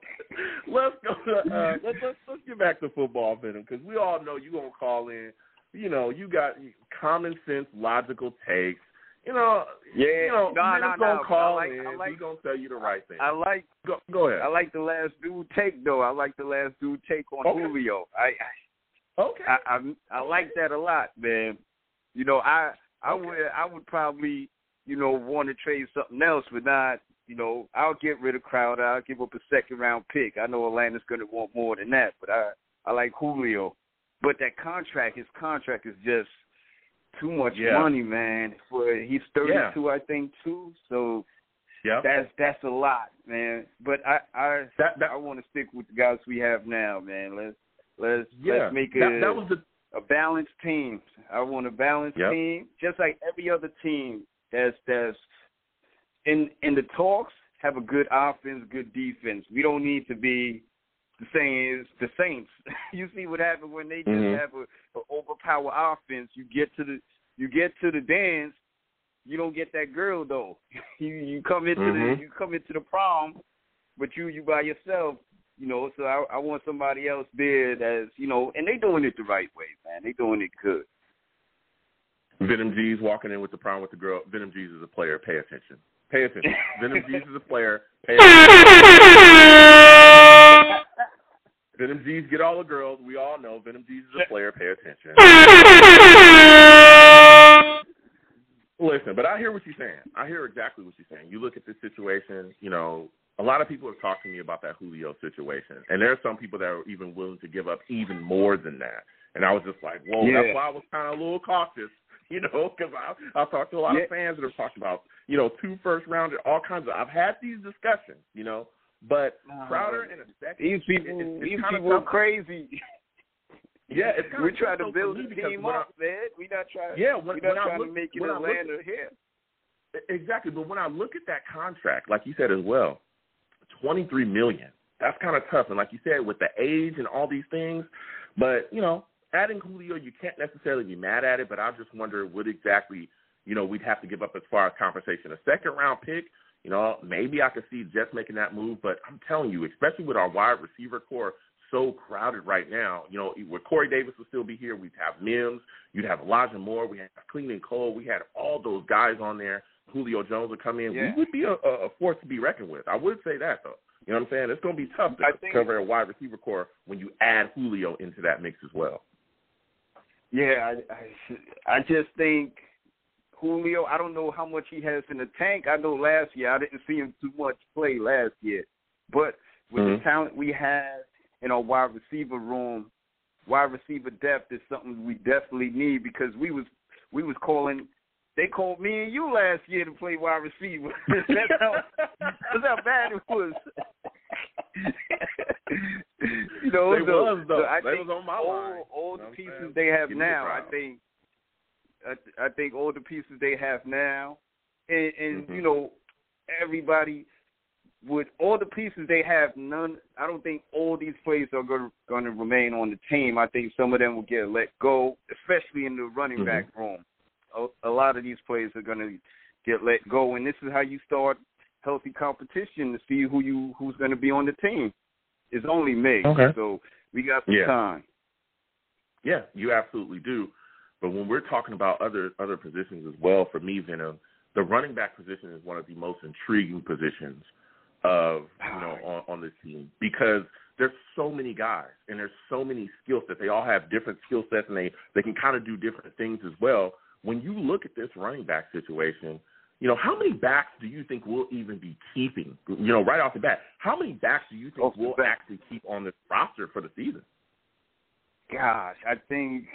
Let's go. To, uh, let's, let's let's get back to football, Venom, because we all know you gonna call in. You know, you got common sense, logical takes. You know, Yeah, you know, no, no, gonna no. call I like, in. I like, gonna tell you the right thing. I like, go, go ahead. I like the last dude take though. I like the last dude take on Okay. Julio. I, okay. I, I, I like that a lot, man. You know, I, I Okay. would, I would probably, you know, want to trade something else, but not, you know, I'll get rid of Crowder. I'll give up a second round pick. I know Atlanta's going to want more than that, but I, I like Julio. But that contract, his contract is just too much Yeah. money, man. For he's thirty two, I think, too. So yeah. that's that's a lot, man. But I I That that I want to stick with the guys we have now, man. Let's let's yeah. let's make a that, that was the a balanced team. I want a balanced Yep. team, just like every other team that's that's in in the talks have a good offense, good defense. We don't need to be the same as the Saints. you see what happened when they just Mhm. have a, a overpower offense. You get to the you get to the dance, you don't get that girl though. you you come into Mhm. the you come into the prom, but you you by yourself. You know, so I, I want somebody else there that's you know, and they doing it the right way, man. They doing it good. Venom G's walking in with the prom with the girl. Venom G's is a player. Pay attention. Pay attention. Venom G's is a player. Pay attention. Venom G's get all the girls. We all know Venom G's is a player. Pay attention. Listen, but I hear what you're saying. I hear exactly what you're saying. You look at this situation, you know, a lot of people have talked to me about that Julio situation, and there are some people that are even willing to give up even more than that. And I was just like, whoa, Yeah. that's why I was kind of a little cautious, you know, because I I've talked to a lot Yeah. of fans that have talked about, you know, two first rounders, all kinds of. I've had these discussions, you know, but oh, Crowder in a second. These people, it- it's these people are crazy. Yeah, it's kind We're trying to build for me the team when I- up, man. We're not trying. Yeah, when, we're not when trying look, to make it when I look- Atlanta here. Exactly, but when I look at that contract, like you said as well, twenty three million. That's kind of tough, and like you said, with the age and all these things, but you know, adding Julio, you can't necessarily be mad at it. But I just wonder what exactly you know we'd have to give up as far as compensation. A second round pick, you know, maybe I could see Jets making that move, but I'm telling you, especially with our wide receiver core so crowded right now, you know, where Corey Davis will still be here, we'd have Mims, you'd have Elijah Moore, we have Keelan Cole, we had all those guys on there. Julio Jones would come in. Yeah. We would be a, a force to be reckoned with. I would say that though. You know what I'm saying? It's going to be tough to think- cover a wide receiver core when you add Julio into that mix as well. Yeah, I, I, I just think Julio. I don't know how much he has in the tank. I know last year I didn't see him too much play last year, but with Mhm. the talent we have in our wide receiver room, wide receiver depth is something we definitely need because we was we was calling. They called me and you last year to play wide receiver. that's how that's how bad it was. you know, They so, was, though. so I They think was on my all, line. all You know the pieces they have Give the now, I think, I, I think all the pieces they have now, and, and Mhm. you know, everybody with all the pieces they have, none. I don't think all these players are going going to remain on the team. I think some of them will get let go, especially in the running Mhm. back room. A, a lot of these players are going to get let go, and this is how you start healthy competition to see who you who's going to be on the team. It's only May, Okay. so we got some Yeah. time. Yeah, you absolutely do. But when we're talking about other other positions as well, for me, Venom, the running back position is one of the most intriguing positions of you know on, on this team because there's so many guys and there's so many skill sets. They all have different skill sets and they they can kind of do different things as well. when you look at this running back situation, you know, how many backs do you think we'll even be keeping? You know, right off the bat, how many backs do you think Off we'll actually keep on this roster for the season? Gosh, I think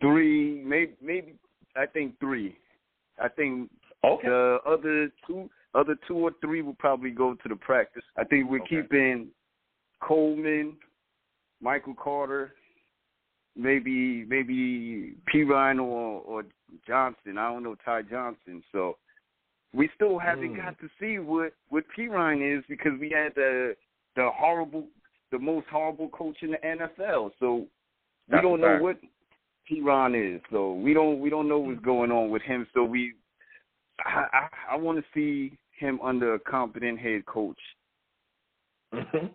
three, maybe, maybe I think three. I think Okay. the other two, other two or three will probably go to the practice. I think we're Okay. keeping Coleman, Michael Carter, maybe maybe Perine or or Johnson. I don't know Ty Johnson. So we still haven't Hmm. got to see what what Perine is because we had the the horrible, the most horrible coach in the NFL. So we That's don't know what Perine is. So we don't we don't know what's going on with him. So we, I I, I want to see him under a competent head coach. Mhm.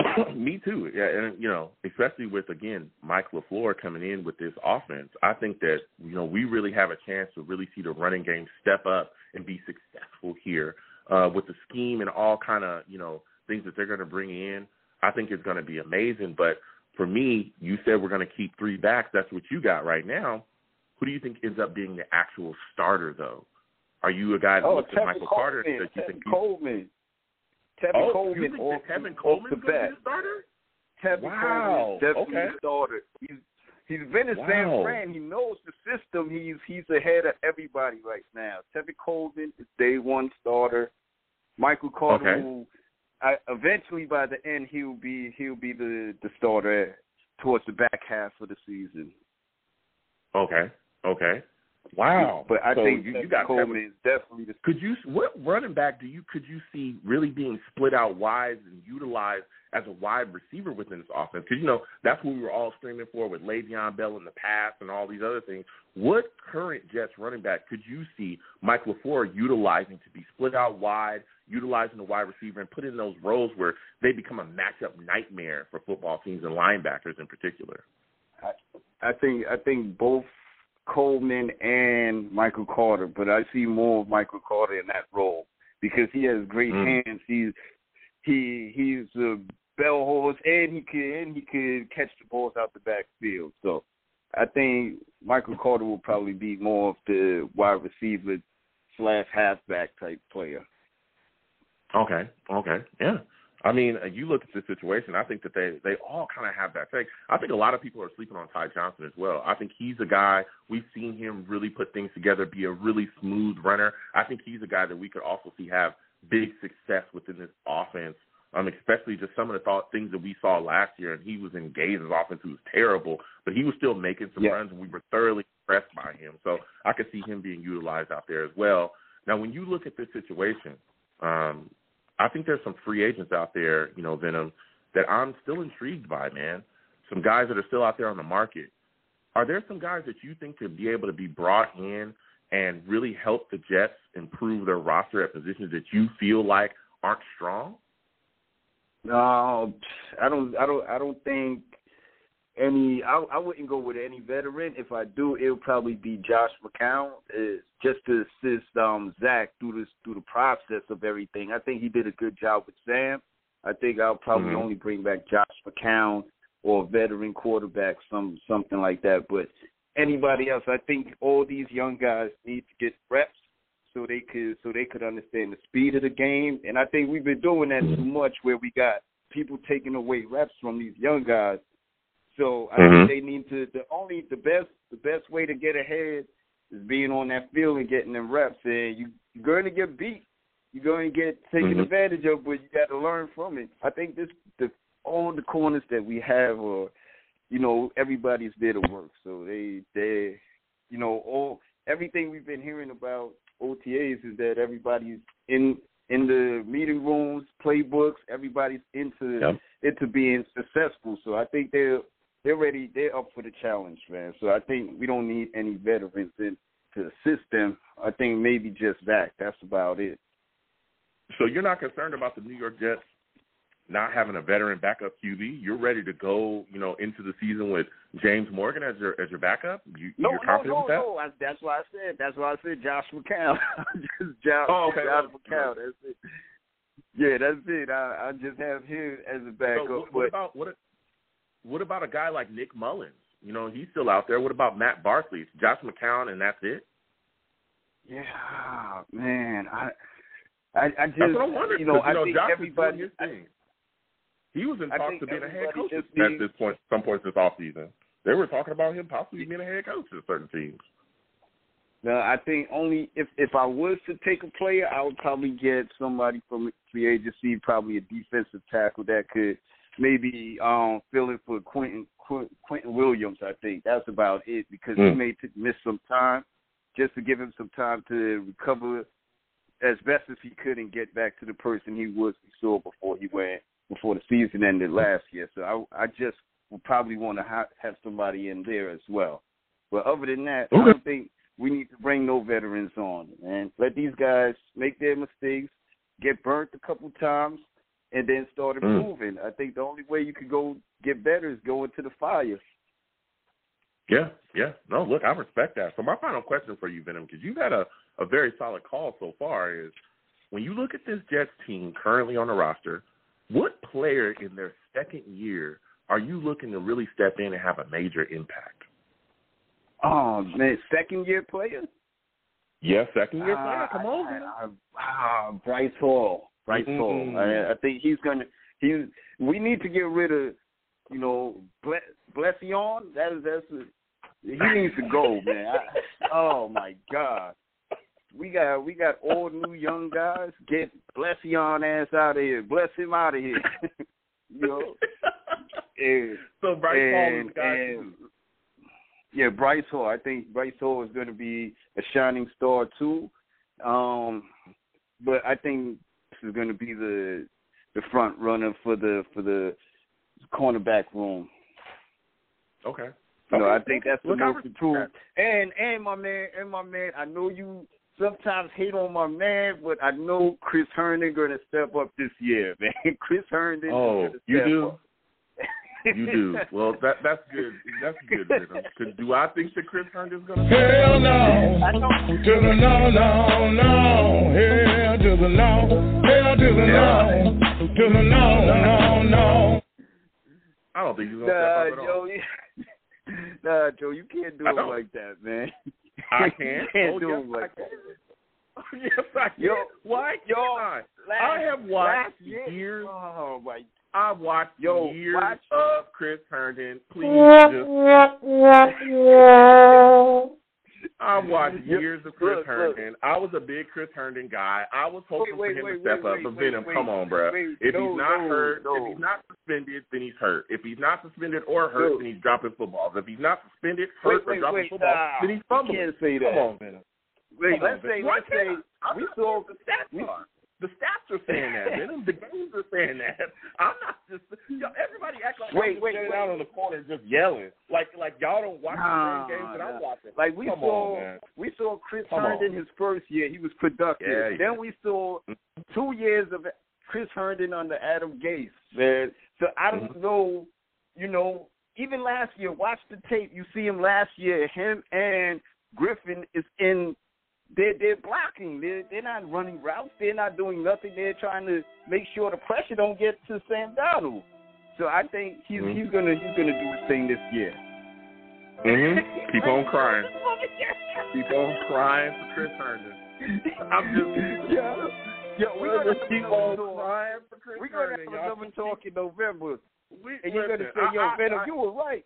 Me too. Yeah, and you know, especially with again Mike LaFleur coming in with this offense, I think that you know we really have a chance to really see the running game step up and be successful here uh, with the scheme and all kind of you know things that they're going to bring in. I think it's going to be amazing. But for me, you said we're going to keep three backs. That's what you got right now. Who do you think ends up being the actual starter, though? Are you a guy that Oh, looks at Tevin Michael Carter Coleman. that you Tevin think Coleman. Tevin Oh, Coleman you think off, Tevin Coleman's the going to be the starter? Tevin Wow. Coleman is definitely Okay. the starter. He's he's been in Wow. San Fran. He knows the system. He's he's ahead of everybody right now. Tevin Coleman is day one starter. Michael Carter Okay. will I, eventually by the end he'll be he'll be the the starter towards the back half of the season. Okay. Okay. Wow. But I so think you, you got Coleman Tevin- is definitely the Could you what running back do you could you see really being split out wide and utilized as a wide receiver within this offense? Because you know that's what we were all screaming for with Le'Veon Bell in the past and all these other things. What current Jets running back could you see Mike LaFleur utilizing to be split out wide, utilizing the wide receiver, and put in those roles where they become a matchup nightmare for football teams and linebackers in particular? I, I think I think both Coleman and Michael Carter, but I see more of Michael Carter in that role because he has great Mm. hands. He's he he's a bell horse and he can and he could catch the balls out the backfield. So I think Michael Carter will probably be more of the wide receiver slash halfback type player. Okay. Okay. Yeah. I mean, uh, you look at the situation. I think that they they all kind of have that thing. I think a lot of people are sleeping on Ty Johnson as well. I think he's a guy we've seen him really put things together, be a really smooth runner. I think he's a guy that we could also see have big success within this offense. Um, especially just some of the thought things that we saw last year, and he was in Gase's offense, who was terrible, but he was still making some Yeah. runs, and we were thoroughly impressed by him. So I could see him being utilized out there as well. Now, when you look at this situation, um, I think there's some free agents out there, you know, Venom, that I'm still intrigued by, man. Some guys that are still out there on the market. Are there some guys that you think could be able to be brought in and really help the Jets improve their roster at positions that you feel like aren't strong? No, I don't. I don't. I don't think any. I, I wouldn't go with any veteran. If I do, it'll probably be Josh McCown, uh, just to assist um Zach through this through the process of everything. I think he did a good job with Sam. I think I'll probably Mhm. only bring back Josh McCown or a veteran quarterback, some something like that. But anybody else, I think all these young guys need to get reps so they could so they could understand the speed of the game. And I think we've been doing that too much where we got people taking away reps from these young guys. So I Mhm. think they need to the only the best the best way to get ahead is being on that field and getting them reps. And you you're going to get beat. You're going to get taken Mhm. advantage of, but you got to learn from it. I think this the all the corners that we have are, you know, everybody's there to work. So they they, you know, all everything we've been hearing about OTAs is that everybody's in in the meeting rooms, playbooks. Everybody's into Yep. into being successful. So I think they're they're ready. They're up for the challenge, man. So I think we don't need any veterans in to assist them. I think maybe just that. That's about it. So you're not concerned about the New York Jets not having a veteran backup QB? You're ready to go, you know, into the season with James Morgan as your as your backup? You, No, you're no, confident no, with that? no. I, that's why I said. That's why I said Josh McCown. just Josh, Oh, okay. Josh McCown. That's it. Yeah, that's it. I, I just have him as a backup. So what, but what about what? What about a guy like Nick Mullens? You know, he's still out there. What about Matt Barkley? Josh McCown, and that's it. Yeah, man. I I, I just That's what I'm wondering. you know, 'cause, you I know, think Josh is everybody doing his thing. He was in talks to being a head coach at needs- this point, some points this offseason. They were talking about him possibly being a head coach at certain teams. No, I think only if if I was to take a player, I would probably get somebody from free agency, probably a defensive tackle that could maybe um fill in for Quentin Qu- Quinnen Williams. I think that's about it because he Mm. may t- miss some time, just to give him some time to recover as best as he could and get back to the person he was before before he went before the season ended last year. So I I just would probably want to ha- have somebody in there as well. But other than that, I don't think we need to bring no veterans on and let these guys make their mistakes, get burnt a couple times, and then started Mm. improving. I think the only way you could go get better is go into the fire. Yeah, yeah. No, look, I respect that. So my final question for you, Venom, because you've had a, a very solid call so far, is when you look at this Jets team currently on the roster, what player in their second year are you looking to really step in and have a major impact? Oh man, second year player. Yeah, second year Ah, player. Come on. I- ah, Bryce Hall. Bryce Mm. Hall. I, I think he's gonna. He. We need to get rid of, you know, Ble- Blessuan. That is that's. A, he needs to go, man. I, oh my God. We got we got all new young guys. Get Blessuan ass out of here. Bless him out of here. you know. And, so Bryce Hall is and, guy. and- yeah, Bryce Hall. I think Bryce Hall is going to be a shining star too. Um, but I think is going to be the the front runner for the for the cornerback room. Okay. You know, Okay. I think that's the Look, I most improved. And and my man, and my man, I know you sometimes hate on my man, but I know Chris Herndon going to step up this year, man. Chris Herndon. Oh, gonna you do? up. You do. Well, that that's good. That's good. Venom. 'Cause do I think that Chris Herndon's going to? Hell no. I. To the no, no, no. Hell to the no. Hell to the no. To the no, no, no. I don't think he's going to Nah, step up at all. Joe. you- Nah, Joe, you can't do it like that, man. I You can. can't oh, do yes, it like that. yes, I can. Yo, Why yo, can't I? Last, I have watched last year, years. Oh my! I've watched Yo, years watch- of Chris Herndon. Please, just I've watched years of Chris look, look. Herndon. I was a big Chris Herndon guy. I was hoping Wait, for him wait, to step wait, up. but Venom, wait, come on, bro. wait. if No, he's not no, hurt, no. if he's not suspended, then he's hurt. If he's not suspended or hurt, No. then he's dropping footballs. If he's not suspended, hurt, Wait, wait, or dropping wait, footballs, nah. then he's You can't say that. Come on, Venom. Wait, on, let's Venom. say, let's say can't I? I'm we saw. saying the stats we- are. The stats are saying that, Venom. The games are saying that. I'm not just. Yo, everybody act like Wait, I'm just wait, standing wait. out on the corner just yelling, like like y'all don't watch Nah, the same games that I'm watching. Like we Come saw, on, we saw Chris Come Herndon on. his first year. He was productive. Yeah, yeah. Then we saw two years of Chris Herndon under Adam Gase. Man, so I don't Mhm. know. You know, even last year, watch the tape. You see him last year. Him and Griffin is in. They're they're blocking. They're they're not running routes. They're not doing nothing. They're trying to make sure the pressure don't get to Sam Darnold. So I think he's Mhm. he's gonna he's gonna do his thing this year. Mm-hmm. Keep on crying. Keep on crying for Chris Herndon. I'm just. yeah. Yeah, we're gonna just keep on crying for Chris We're gonna have another talk in November, We, and you're gonna say, "Yo, I, Venom, I, you were right."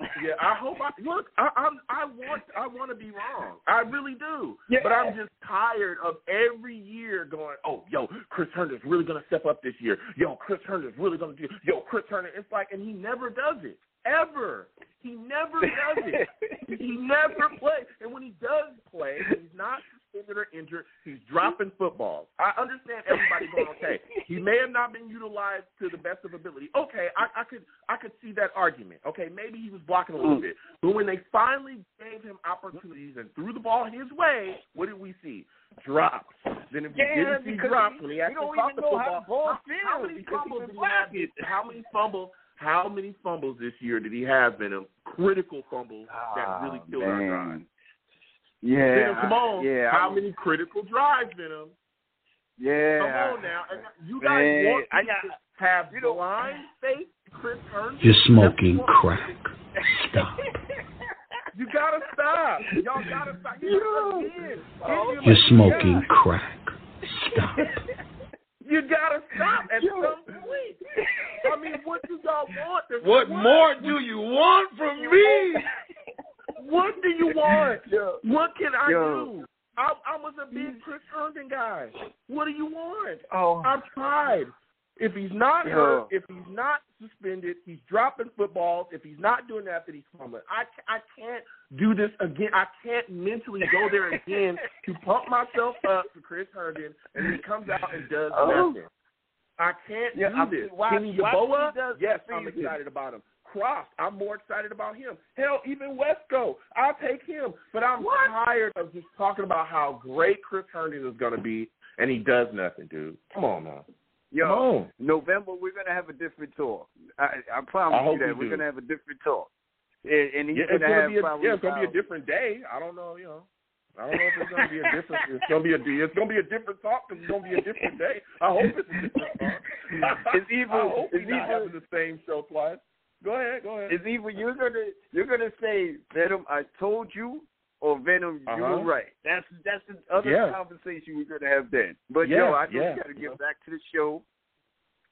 Yeah, I hope I look. I, I'm. I want. I want to be wrong. I really do. Yeah. But I'm just tired of every year going. Oh, yo, Chris Herndon's really gonna step up this year. Yo, Chris Herndon's really gonna do. Yo, Chris Herndon. It's like, and he never does it ever. He never does it. he never plays. And when he does play, he's not suspended or injured. He's dropping footballs. I understand everybody going, okay, he may have not been utilized to the best of ability. Okay, I, I could I could see that argument. Okay, maybe he was blocking a little mm. bit. But when they finally gave him opportunities and threw the ball his way, what did we see? Drops. Then if we Yeah, didn't see because drops we- when he actually don't caught even the know how football, the how, how many fumbles he did he have? How many fumbles? How many fumbles this year did he have in him? Critical fumbles that really ah, killed our drive. Man. Yeah. Venom, come on. Yeah. How I- many critical drives, Venom? Yeah. Come on now. And you guys Man, want I me got- to have you know- blind faith Chris Herndon? You're smoking crack. stop. You gotta stop. Y'all gotta stop. You again. Oh, You're smoking crack. Stop. You gotta stop at some point. I mean, what do y'all want? There's What more do you want from me? What do you want? Yo. What can I Yo. do? I, I was a big Chris Herndon guy. What do you want? Oh, I've tried. If he's not hurt, if he's not suspended, he's dropping footballs. If he's not doing that, then he's fumbling. I, I can't do this again. I can't mentally go there again to pump myself up for Chris Herndon, and he comes out and does Oh. nothing. I can't Yeah, do this. why- Kenny Yeboah, yes, I'm excited about him. Cross, I'm more excited about him. Hell, even Wesco, I'll take him. But I'm tired of just talking about how great Chris Herndon is going to be, and he does nothing, dude. Come on, man. yo, Come on. November we're gonna have a different talk. I, I promise I you that we we're do. gonna have a different talk. And, and he's Yeah, it's gonna gonna have be a, probably yeah, it's gonna be a different day. I don't know, you know. I don't know if it's gonna be a different. It's gonna be a. It's gonna be a different talk because it's gonna be a different day. I hope it's a different talk. It's either- I hope it's we're not either- having the same show twice. Go ahead, go ahead. It's either you're gonna you're gonna say Venom, I told you, or Venom, you Uh-huh. were right. That's that's the other Yeah. conversation we're gonna have then. But Yeah, yo, I know yeah. you gotta get back to the show.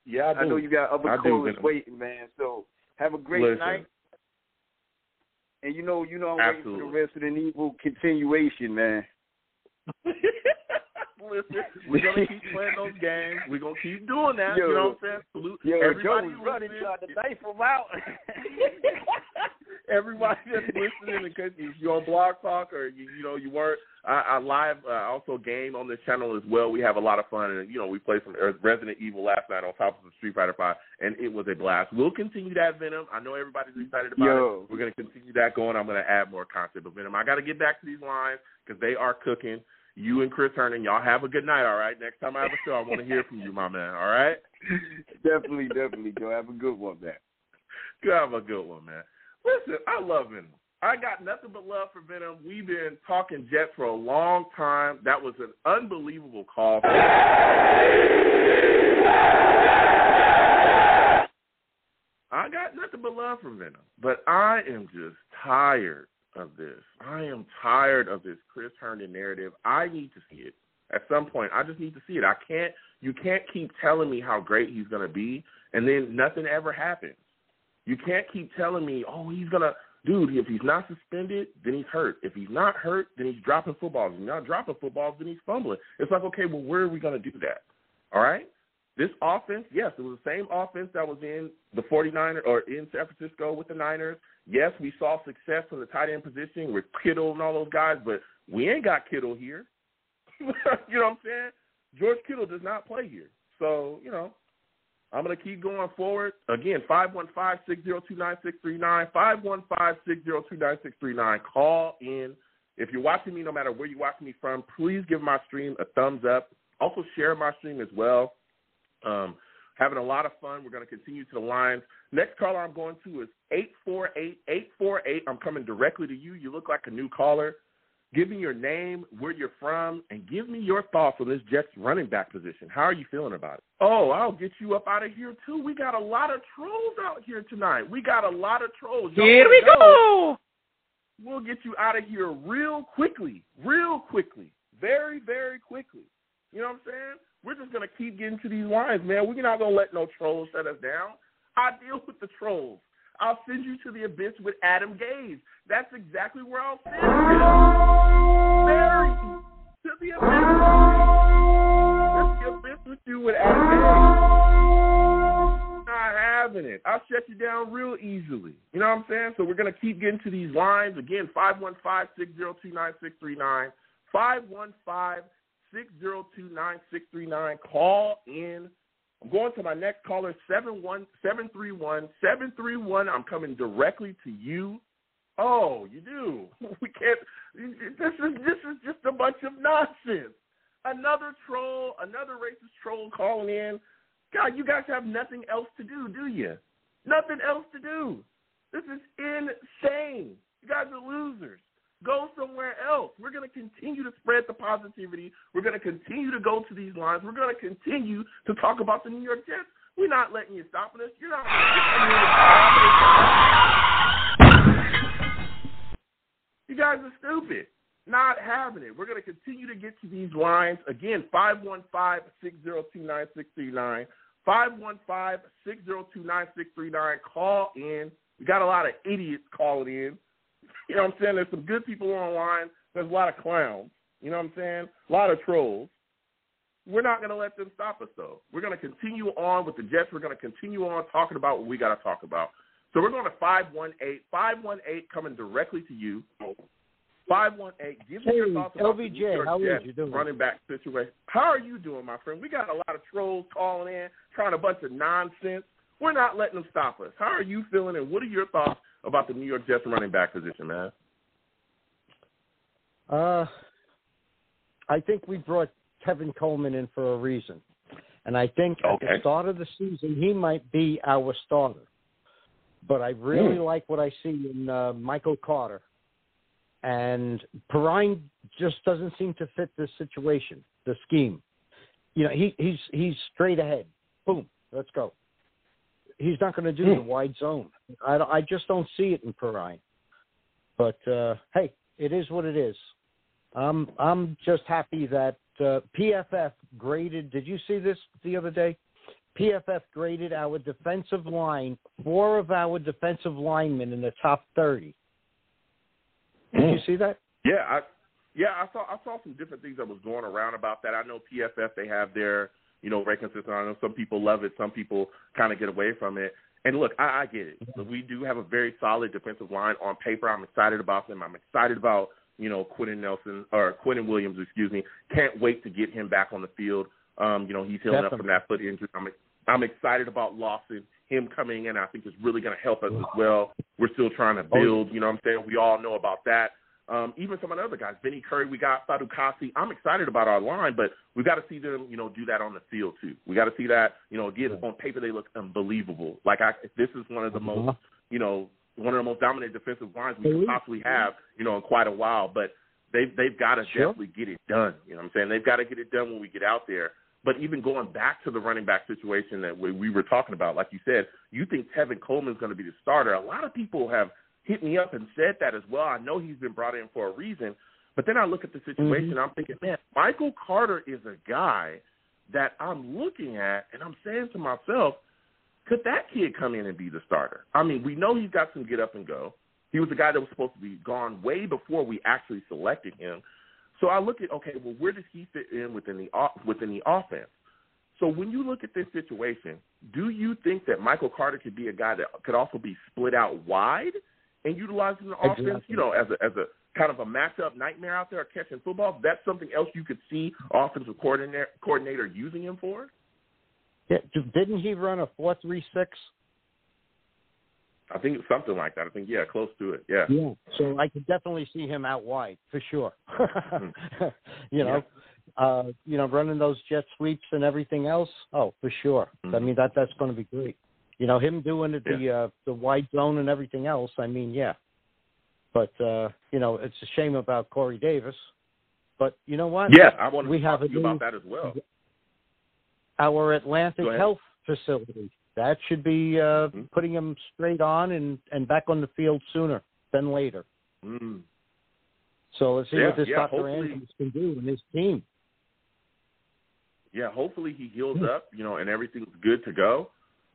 yeah, I, I, know you got other I callers waiting, man. So have a great Listen. night. And you know, you know, I'm waiting for Absolutely. the Resident Evil continuation, man. Listen, we're gonna keep playing those games. We're gonna keep doing that. Yo. you know what I'm saying? Salute Yo, everybody Joe was running, trying to knife him out. Everybody that's listening, because you're on Blog Talk or you, you know you weren't, I, I live uh, also game on this channel as well. We have a lot of fun, and you know we played some Resident Evil last night on top of the Street Fighter Five, and it was a blast. We'll continue that Venom. I know everybody's excited about Yo. it. We're gonna continue that going. I'm gonna add more content, but Venom, I got to get back to these lines because they are cooking. You and Chris Herndon, y'all have a good night. All right. Next time I have a show, I want to hear from you, my man. All right. definitely, definitely, Joe. Have a good one, man. You have a good one, man. Listen, I love Venom. I got nothing but love for Venom. We've been talking Jets for a long time. That was an unbelievable call. I got nothing but love for Venom, but I am just tired of this. I am tired of this Chris Herndon narrative. I need to see it at some point. I just need to see it. I can't. You can't keep telling me how great he's going to be, and then nothing ever happens. You can't keep telling me, oh, he's gonna, dude. If he's not suspended, then he's hurt. If he's not hurt, then he's dropping footballs. If he's not dropping footballs, then he's fumbling. It's like, okay, well, where are we gonna do that? All right. This offense, yes, it was the same offense that was in the 49ers or in San Francisco with the Niners. Yes, we saw success from the tight end position with Kittle and all those guys, but we ain't got Kittle here. you know what I'm saying? George Kittle does not play here. So, you know, I'm going to keep going forward. Again, 515-602-9639, 515-602-9639. Call in. If you're watching me, no matter where you're watching me from, please give my stream a thumbs up. Also share my stream as well. Um, having a lot of fun. We're going to continue to the lines. Next caller I'm going to is 848-848. I'm coming directly to you. You look like a new caller. Give me your name, where you're from, and give me your thoughts on this Jets running back position. How are you feeling about it? Oh, I'll get you up out of here too. We got a lot of trolls out here tonight. We got a lot of trolls. Y'all Here we know go. We'll get you out of here real quickly, real quickly, very, very quickly. You know what I'm saying? We're just gonna keep getting to these lines, man. We're not gonna let no trolls shut us down. I deal with the trolls. I'll send you to the abyss with Adam Gase. That's exactly where I'll send you. Very to the abyss. That's the abyss with you with Adam Gase. Not having it. I'll shut you down real easily. You know what I'm saying? So we're gonna keep getting to these lines again. Five one five six zero two nine six three nine. Five one five six zero two nine six three nine. Call in. I'm going to my next caller, seven one seven three one seven three one. I'm coming directly to you. Oh, you do. We can't. This is this is just a bunch of nonsense. Another troll, another racist troll calling in. God, you guys have nothing else to do, do you? Nothing else to do. This is insane. You guys are losers. Go somewhere else. We're going to continue to spread the positivity. We're going to continue to go to these lines. We're going to continue to talk about the New York Jets. We're not letting you stop us. You're not. You guys are stupid. Not having it. We're going to continue to get to these lines. Again, 515-602-9639. 515-602-9639. Call in. We got a lot of idiots calling in. You know what I'm saying? There's some good people online. There's a lot of clowns. You know what I'm saying? A lot of trolls. We're not going to let them stop us, though. We're going to continue on with the Jets. We're going to continue on talking about what we got to talk about. So we're going to 518. 518 coming directly to you. 518. Give me hey, your thoughts about LBJ, the New York how Jets you doing? running back situation. How are you doing, my friend? We got a lot of trolls calling in, trying a bunch of nonsense. We're not letting them stop us. How are you feeling, and what are your thoughts about the New York Jets running back position, man? Uh, I think we brought Tevin Coleman in for a reason. And I think at the start of the season, he might be our starter. But I really Hmm. like what I see in uh, Michael Carter. And Perine just doesn't seem to fit the situation, the scheme. You know, he, he's he's straight ahead. Boom, let's go. He's not going to do the Hmm. wide zone. I, I just don't see it in Perine. But uh, hey, it is what it is. I'm I'm just happy that uh, PFF graded. Did you see this the other day? PFF graded our defensive line, four of our defensive linemen in the top thirty. Did you see that? Yeah, I yeah, I saw I saw some different things that was going around about that. I know PFF they have their you know system. I know some people love it, some people kind of get away from it. And look, I, I get it. But we do have a very solid defensive line on paper. I'm excited about them. I'm excited about you know Quentin Nelson or Quinnen Williams, excuse me. Can't wait to get him back on the field. Um, you know he's healing up from that foot injury. I'm I'm excited about Lawson. Him coming in, I think, is really going to help us as well. We're still trying to build. You know what I'm saying? We all know about that. Um, even some of the other guys, Vinny Curry, we got Fatukasi. I'm excited about our line, but we got to see them, you know, do that on the field too. We got to see that, you know, again on paper they look unbelievable. Like I, this is one of the Uh-huh. most, you know, one of the most dominant defensive lines we could possibly have, you know, in quite a while. But they've they've got to Sure. definitely get it done. You know what I'm saying? They've got to get it done when we get out there. But even going back to the running back situation that we, we were talking about, like you said, you think Tevin Coleman's going to be the starter. A lot of people have hit me up and said that as well. I know he's been brought in for a reason, but then I look at the situation, Mhm. I'm thinking, man, Michael Carter is a guy that I'm looking at, and I'm saying to myself, could that kid come in and be the starter? I mean, we know he's got some get up and go. He was a guy that was supposed to be gone way before we actually selected him. So I look at okay, well, where does he fit in within the within the offense? So when you look at this situation, do you think that Michael Carter could be a guy that could also be split out wide and utilizing the offense? Exactly. You know, as a as a kind of a matchup nightmare out there catching football. That's something else you could see offensive coordinator coordinator using him for. Yeah, didn't he run a four three six? I think it's something like that. I think yeah, close to it. Yeah. Yeah. So I could definitely see him out wide for sure. you know, uh, you know, running those jet sweeps and everything else. Oh, for sure. I Mhm. mean that that's going to be great. You know, him doing it, the uh, the wide zone and everything else. I mean, yeah. But uh, you know, it's a shame about Corey Davis. But you know what? Yeah, I wanted we to have talk a to you new, about that as well. our Atlantic Health Facility. That should be uh, Mhm. putting him straight on and and back on the field sooner than later. Mm. So let's see Yeah, what this yeah, Dr. hopefully- Andrews can do and his team. yeah, hopefully he heals up, you know, and everything's good to go.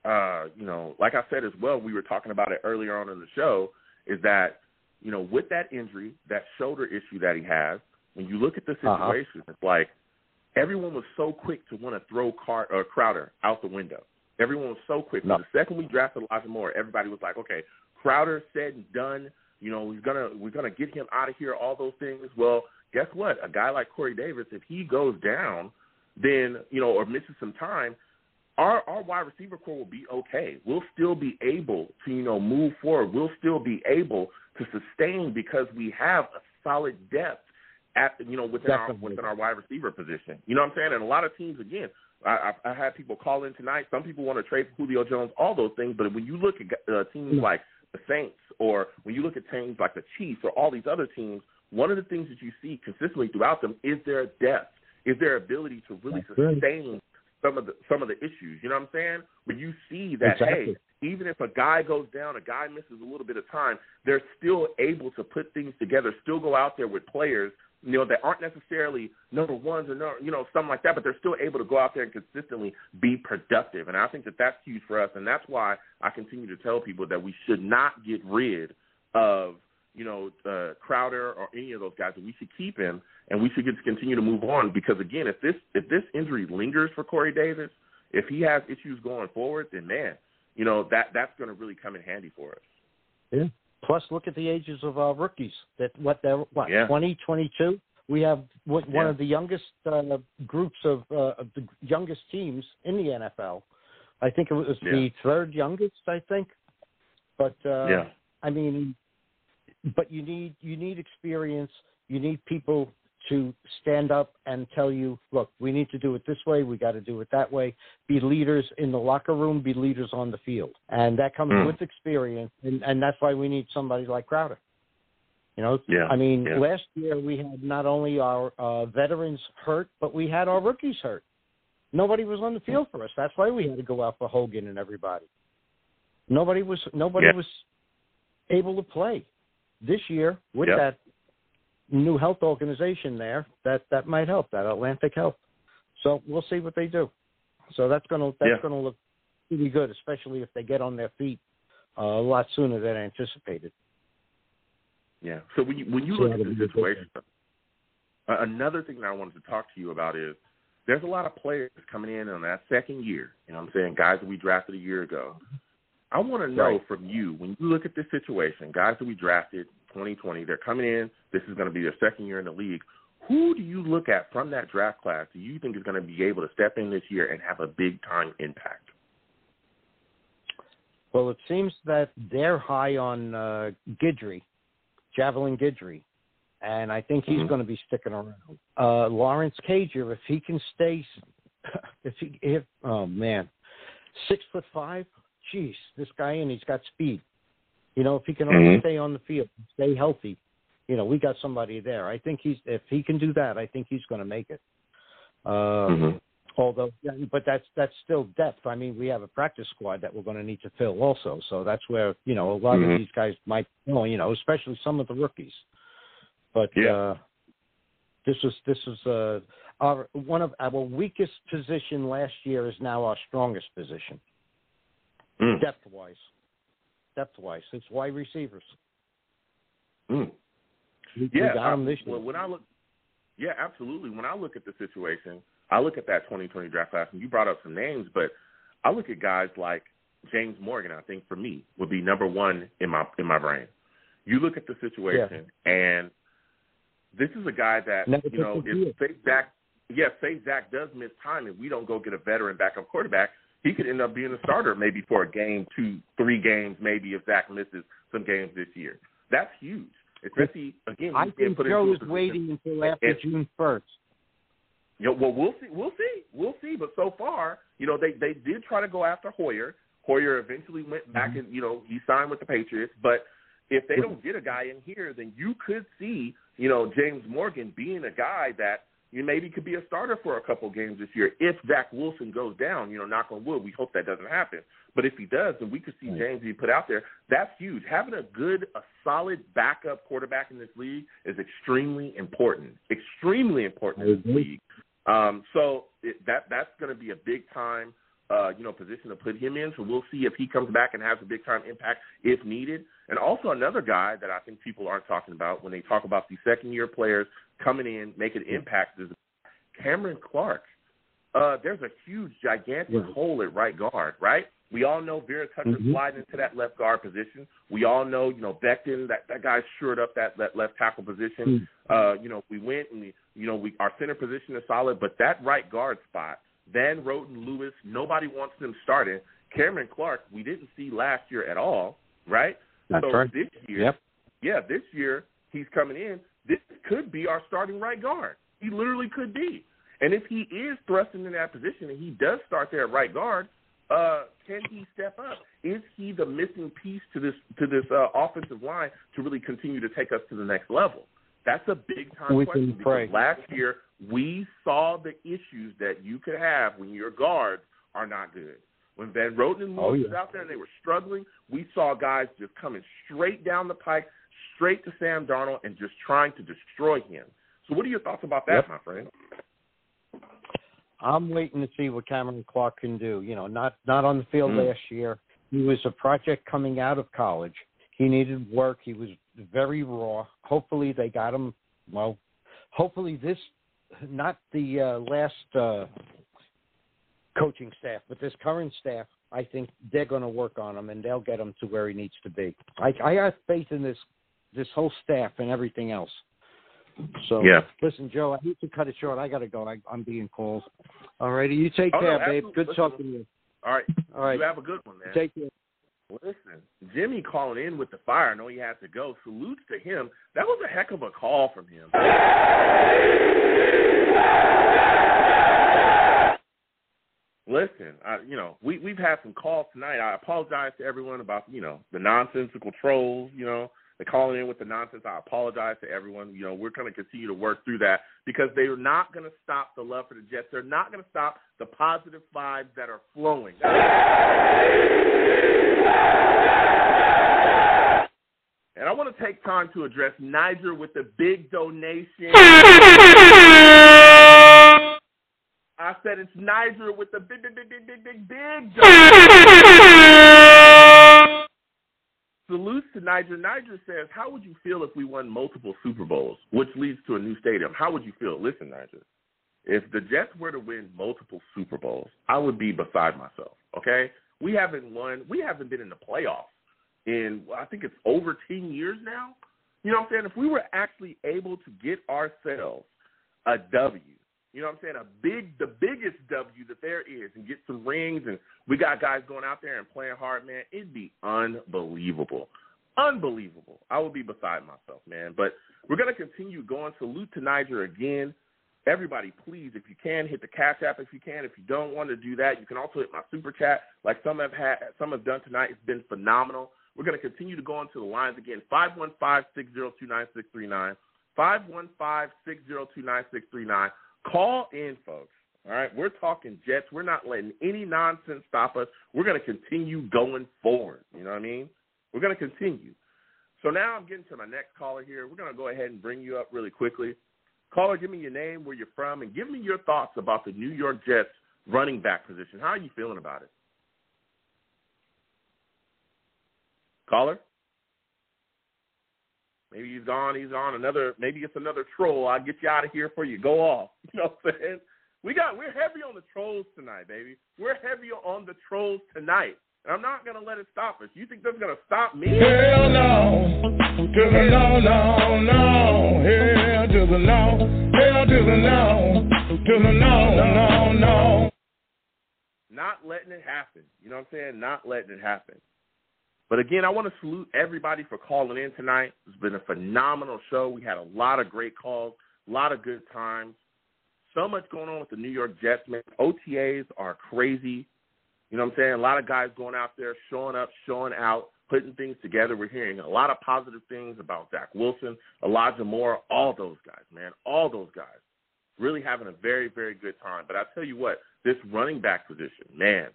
Uh, you know, like I said as well, we were talking about it earlier on in the show, is that, you know, with that injury, that shoulder issue that he has, when you look at the Uh-huh. situation, it's like everyone was so quick to want to throw Car- or Crowder out the window. Everyone was so quick. No. The second we drafted Elijah Moore, everybody was like, okay, Crowder said and done. You know, we're gonna we're gonna get him out of here. All those things. Well, guess what? A guy like Corey Davis, if he goes down, then you know, or misses some time, our our wide receiver core will be okay. We'll still be able to you know move forward. We'll still be able to sustain because we have a solid depth at you know within our within our wide receiver position. You know what I'm saying? And a lot of teams again. I, I I had people call in tonight. Some people want to trade for Julio Jones, all those things. But when you look at uh, teams Yeah. like the Saints, or when you look at teams like the Chiefs, or all these other teams, one of the things that you see consistently throughout them is their depth, is their ability to really That's sustain some of the some of the issues. You know what I'm saying? When you see that, Exactly. hey, even if a guy goes down, a guy misses a little bit of time, they're still able to put things together, still go out there with players, you know, that aren't necessarily number ones or no, you know, something like that, but they're still able to go out there and consistently be productive. And I think that that's huge for us, and that's why I continue to tell people that we should not get rid of you know, uh, Crowder or any of those guys, that we should keep him and we should to continue to move on because again, if this if this injury lingers for Corey Davis, if he has issues going forward, then man, you know that that's going to really come in handy for us. Yeah. Plus, look at the ages of our rookies. That what they're what Yeah. twenty, twenty-two. We have one Yeah. of the youngest uh, groups of, uh, of the youngest teams in the NFL. I think it was the third youngest. I think, but uh, Yeah. I mean, but you need you need experience. You need people to stand up and tell you, look, we need to do it this way. We got to do it that way. Be leaders in the locker room. Be leaders on the field, and that comes Mm. with experience. And, and that's why we need somebody like Crowder. You know, Yeah, I mean, yeah. last year we had not only our uh, veterans hurt, but we had our rookies hurt. Nobody was on the field for us. That's why we had to go out for Hogan and everybody. Nobody was nobody Yeah. was able to play this year with Yeah. that new health organization there. That that might help. That Atlantic Health. So we'll see what they do. So that's gonna that's Yeah. gonna look pretty good, especially if they get on their feet uh, a lot sooner than anticipated. Yeah. So when you when you So look at the situation, uh, another thing that I wanted to talk to you about is there's a lot of players coming in on that second year. You know what I'm saying? Guys that we drafted a year ago. I want to know Right. from you when you look at this situation, guys that we drafted 2020, they're coming in. This is going to be their second year in the league. Who do you look at from that draft class do you think is going to be able to step in this year and have a big time impact? Well, it seems that they're high on uh, Guidry, Javelin Guidry, and I think he's Mhm. going to be sticking around. Uh, Lawrence Cager, if he can stay, if he, if oh man, six foot five, jeez, this guy and he's got speed. You know, if he can only Mhm. stay on the field, stay healthy, you know, we got somebody there. I think he's if he can do that, I think he's going to make it. Uh, Mhm. Although, but that's that's still depth. I mean, we have a practice squad that we're going to need to fill also. So that's where you know a lot Mhm. of these guys might, well, you know, especially some of the rookies. But Yeah. uh, this is this is uh, our one of our weakest position last year is now our strongest position Mm. depth wise. Depth wise, it's wide receivers. Mm. We, Yeah, we I- well, when I look, yeah, absolutely. When I look at the situation, I look at that 2020 draft class, and you brought up some names, but I look at guys like James Morgan. I think for me would be number one in my in my brain. You look at the situation, and this is a guy that Never you know if say Zach, yes, say Zach does miss time, and we don't go get a veteran backup quarterback, he could end up being a starter maybe for a game, two, three games, maybe if Zach misses some games this year. That's huge. Especially again, I think Joe is waiting until after If- June first. you know, well, we'll see. We'll see. We'll see. But so far, you know, they they did try to go after Hoyer. Hoyer eventually went back mm-hmm. and you know he signed with the Patriots. But if they don't get a guy in here, then you could see you know James Morgan being a guy that you maybe could be a starter for a couple games this year. If Zach Wilson goes down, you know, knock on wood, we hope that doesn't happen. But if he does, then we could see James be put out there. That's huge. Having a good, a solid backup quarterback in this league is extremely important. Extremely important in this league. Um, so it, that that's going to be a big time, uh, you know, position to put him in. So we'll see if he comes back and has a big time impact if needed. And also another guy that I think people aren't talking about when they talk about the second year players coming in making impacts is Cameron Clark. Uh, there's a huge, gigantic Right. hole at right guard, right? We all know Vera Tucker Mhm. sliding into that left guard position. We all know, you know, Becton, that, that guy shored up that, that left tackle position. Uh, you know, we went and, we, you know, we our center position is solid, but that right guard spot, Van Roten, Lewis, nobody wants them starting. Cameron Clark, we didn't see last year at all, right? That's so right. this year, Yep. yeah, this year he's coming in. This could be our starting right guard. He literally could be. And if he is thrust into that position and he does start there at right guard, uh, can he step up? Is he the missing piece to this to this uh, offensive line to really continue to take us to the next level? That's a big time We question because last year we saw the issues that you could have when your guards are not good. When Van Roten and Lewis Oh, yeah. was out there and they were struggling, we saw guys just coming straight down the pike, straight to Sam Darnold, and just trying to destroy him. So, what are your thoughts about that, Yep. my friend? I'm waiting to see what Cameron Clark can do. You know, not not on the field Mm. last year. He was a project coming out of college. He needed work. He was very raw. Hopefully, they got him. Well, hopefully this, not the uh, last uh, coaching staff, but this current staff. I think they're going to work on him and they'll get him to where he needs to be. I, I have faith in this this whole staff and everything else. So Yeah. listen, Joe, I hate to cut it short. I got to go. I, I'm being called. All righty, you take Oh, no, care, babe. Good Listen, talking to you. All right. All right, You have a good one, man. take care. Listen, Jimmy calling in with the fire. I know he has to go. Salutes to him. That was a heck of a call from him. Listen, I, you know, we we've had some calls tonight. I apologize to everyone about you know the nonsensical trolls. You know, they calling in with the nonsense. I apologize to everyone. You know, we're going to continue to work through that because they are not going to stop the love for the Jets. They're not going to stop the positive vibes that are flowing. And I want to take time to address Niger with the big donation. I said it's Niger with the big, big, big, big, big, big, big donation. Salutes to Niger. Niger says, How would you feel if we won multiple Super Bowls, which leads to a new stadium? How would you feel? Listen, Niger. If the Jets were to win multiple Super Bowls, I would be beside myself. Okay? We haven't won, we haven't been in the playoffs in I think it's over ten years now. You know what I'm saying? If we were actually able to get ourselves a W, you know what I'm saying, a big the biggest W that there is and get some rings and we got guys going out there and playing hard, man, it'd be unbelievable. Unbelievable. I would be beside myself, man. But we're gonna continue going. Salute to Niger again. Everybody, please, if you can, hit the Cash App if you can. If you don't want to do that, you can also hit my super chat like some have had some have done tonight. It's been phenomenal. We're going to continue to go into the lines again. 515-602-9639. 515-602-9639. Call in, folks. All right, we're talking Jets. We're not letting any nonsense stop us. We're going to continue going forward. You know what I mean? We're going to continue. So now I'm getting to my next caller here. We're going to go ahead and bring you up really quickly. Caller, give me your name, where you're from, and give me your thoughts about the New York Jets running back position. How are you feeling about it? Caller? Maybe he's gone. He's on another. Maybe it's another troll. I'll get you out of here for you go off. You know what I'm saying? We got. We're heavy on the trolls tonight, baby. We're heavy on the trolls tonight, and I'm not gonna let it stop us. You think that's gonna stop me? Hell no. To the no, no, no. Hell to the no. Hell to the no. To the no, no, no. Not letting it happen. You know what I'm saying? Not letting it happen. But again, I want to salute everybody for calling in tonight. It's been a phenomenal show. We had a lot of great calls, a lot of good times. So much going on with the New York Jets, man. OTAs are crazy. You know what I'm saying? A lot of guys going out there, showing up, showing out, putting things together. We're hearing a lot of positive things about Zach Wilson, Elijah Moore, all those guys, man. All those guys. Really having a very, very good time. But I tell you what, this running back position, man,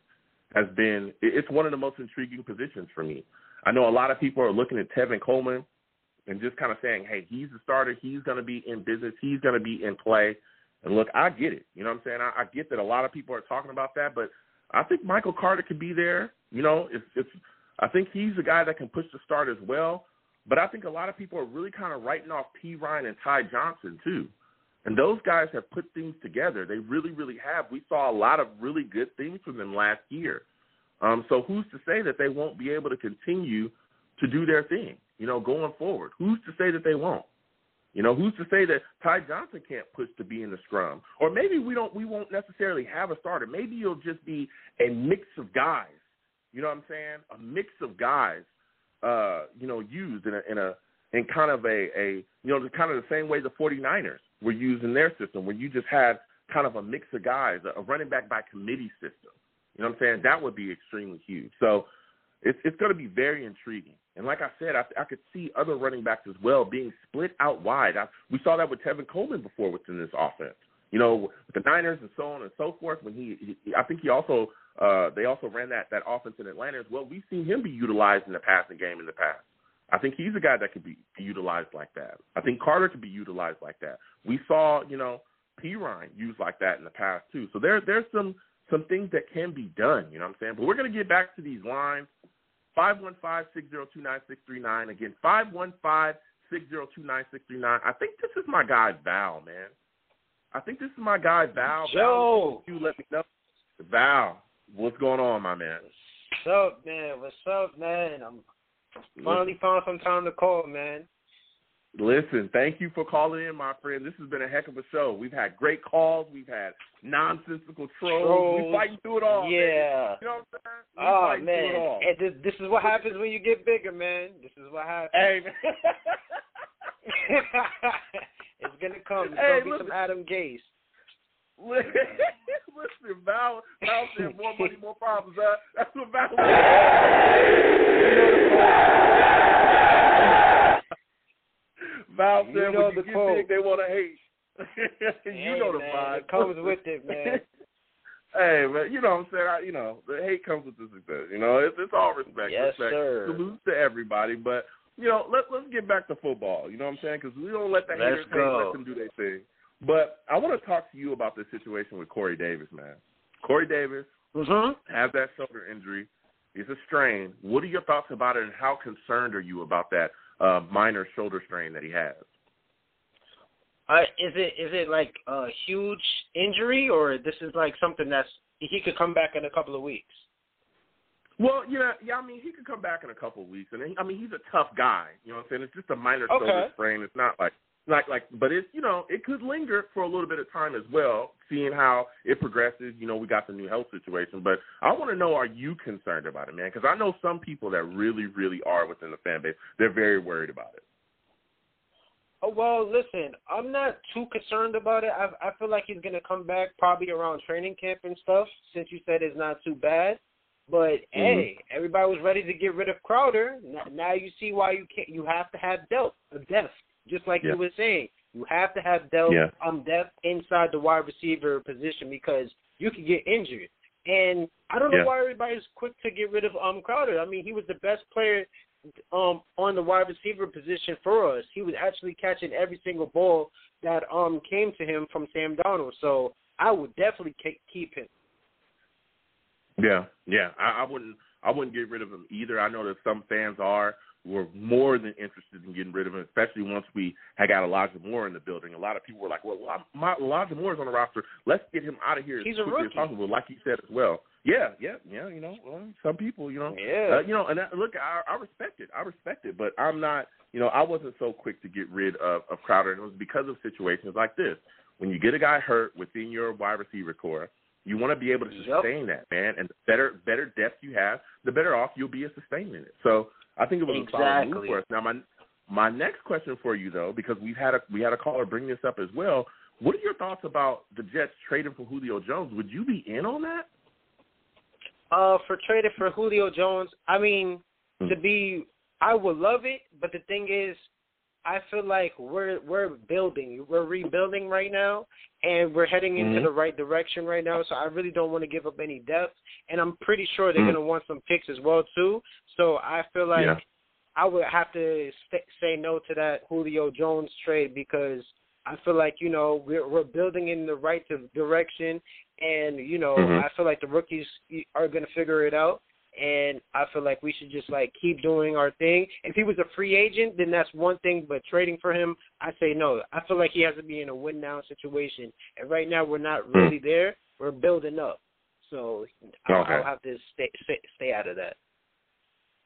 has been it's one of the most intriguing positions for me. I know a lot of people are looking at Tevin Coleman and just kind of saying, "Hey, he's the starter. He's going to be in business. He's going to be in play." And look, I get it. You know what I'm saying? I, I get that a lot of people are talking about that, but I think Michael Carter could be there. You know, it's it's. I think he's the guy that can push the start as well. But I think a lot of people are really kind of writing off Perine and Ty Johnson too. And those guys have put things together. They really, really have. We saw a lot of really good things from them last year. Um, so who's to say that they won't be able to continue to do their thing, you know, going forward? Who's to say that they won't? You know, who's to say that Ty Johnson can't push to be in the scrum? Or maybe we don't we won't necessarily have a starter. Maybe it'll just be a mix of guys. You know what I'm saying? A mix of guys uh, you know, used in a in a in kind of a, a you know, kind of the same way the 49ers were used in their system, where you just had kind of a mix of guys, a running back by committee system. You know what I'm saying? That would be extremely huge. So it's it's going to be very intriguing. And like I said, I, I could see other running backs as well being split out wide. I, we saw that with Tevin Coleman before within this offense. You know, with the Niners and so on and so forth. When he, he I think he also uh, they also ran that that offense in Atlanta as well. We've seen him be utilized in the passing game in the past. I think he's a guy that could be, be utilized like that. I think Carter could be utilized like that. We saw, you know, Perine used like that in the past too. So there there's some some things that can be done. You know what I'm saying? But we're gonna get back to these lines. Five one five six zero two nine six three nine. Again, five one five six zero two nine six three nine. I think this is my guy Val, man. I think this is my guy Val. Joe, Val, you let me know. Val, what's going on, my man? What's up, man? What's up, man? I'm finally found some time to call, man. Listen, thank you for calling in, my friend. This has been a heck of a show. We've had great calls. We've had nonsensical trolls. Trolls. We fighting through it all. Yeah. Man. You know what I'm saying? We Oh fighting it all. man, this, this is what happens when you get bigger, man. This is what happens. Hey, man. it's gonna come. It's Hey, gonna be listen. some Adam Gase. Listen, Val, Val said more money, more problems. Huh? That's what Val said. Val said You know when you the get quote. big, they want to hate. you Hey, know the man, vibe. It comes with it, man. hey, man, you know what I'm saying? I, you know, the hate comes with the success. You know, it's, it's all respect. Yes, respect. sir. Salute to everybody. But, you know, let, let's get back to football. You know what I'm saying? Because we don't let the Let's haters hate, let them do their thing. But I want to talk to you about this situation with Corey Davis, man. Corey Davis Mm-hmm. has that shoulder injury. It's a strain. What are your thoughts about it, and how concerned are you about that uh, minor shoulder strain that he has? Uh, is it is it like a huge injury, or this is like something that's he could come back in a couple of weeks? Well, you know, yeah, I mean, he could come back in a couple of weeks, and he, I mean, he's a tough guy. You know what I'm saying? It's just a minor Okay. shoulder sprain. It's not like, like, like, but it's you know, it could linger for a little bit of time as well. Seeing how it progresses, you know, we got the new health situation, but I want to know, are you concerned about it, man? Because I know some people that really, really are within the fan base. They're very worried about it. Oh well, listen, I'm not too concerned about it. I I feel like he's gonna come back probably around training camp and stuff. Since you said it's not too bad, but mm-hmm. hey, everybody was ready to get rid of Crowder. Now, now you see why you can't. You have to have depth, depth, just like Yeah. you were saying. You have to have depth, Yeah. um, depth inside the wide receiver position because you could get injured. And I don't know Yeah. why everybody's quick to get rid of um Crowder. I mean, he was the best player um on the wide receiver position for us. He was actually catching every single ball that um came to him from Sam Darnold. So I would definitely keep him. Yeah, yeah. I, I wouldn't. I wouldn't get rid of him either. I know that some fans are were more than interested in getting rid of him, especially once we had got Elijah Moore in the building. A lot of people were like, "Well, my, Elijah is on the roster. Let's get him out of here as He's a quickly as possible." Like you said as well. Yeah, yeah, yeah. You know, well, some people, you know, Yeah. uh, you know, and I, look, I, I respect it. I respect it, but I'm not. You know, I wasn't so quick to get rid of, of Crowder, and it was because of situations like this. When you get a guy hurt within your wide receiver corps, you want to be able to Yep. sustain that, man. And the better better depth you have, the better off you'll be at sustaining it. So I think it was a solid move for us. Now my my next question for you though, because we've had a we had a caller bring this up as well. What are your thoughts about the Jets trading for Julio Jones? Would you be in on that? Uh, for trading for Julio Jones, I mean, Hmm. to be, I would love it, but the thing is, I feel like we're we're building, we're rebuilding right now, and we're heading into Mhm. the right direction right now. So I really don't want to give up any depth, and I'm pretty sure they're Mm. gonna want some picks as well too. So I feel like Yeah. I would have to st- say no to that Julio Jones trade because I feel like you know we're we're building in the right di- direction, and you know Mhm. I feel like the rookies are going to figure it out, and I feel like we should just like keep doing our thing. If he was a free agent, then that's one thing, but trading for him, I say no. I feel like he has to be in a win now situation, and right now we're not Mm. really there. We're building up, so I'll, Okay. I'll have to stay, stay stay out of that.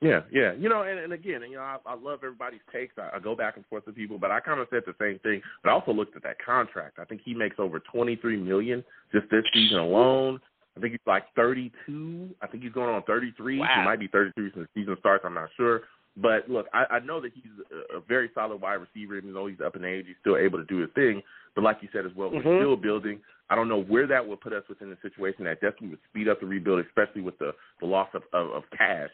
Yeah, yeah. You know, and, and again, you know, I, I love everybody's takes. I, I go back and forth with people, but I kind of said the same thing. But I also looked at that contract. I think he makes over twenty three million just this season alone. I think he's like thirty two. I think he's going on thirty three. Wow. He might be thirty three since the season starts. I'm not sure. But look, I, I know that he's a, a very solid wide receiver. Even though he's up in age, he's still able to do his thing. But like you said as well, Mhm. we're still building. I don't know where that would put us within the situation that definitely would speed up the rebuild, especially with the the loss of, of, of cash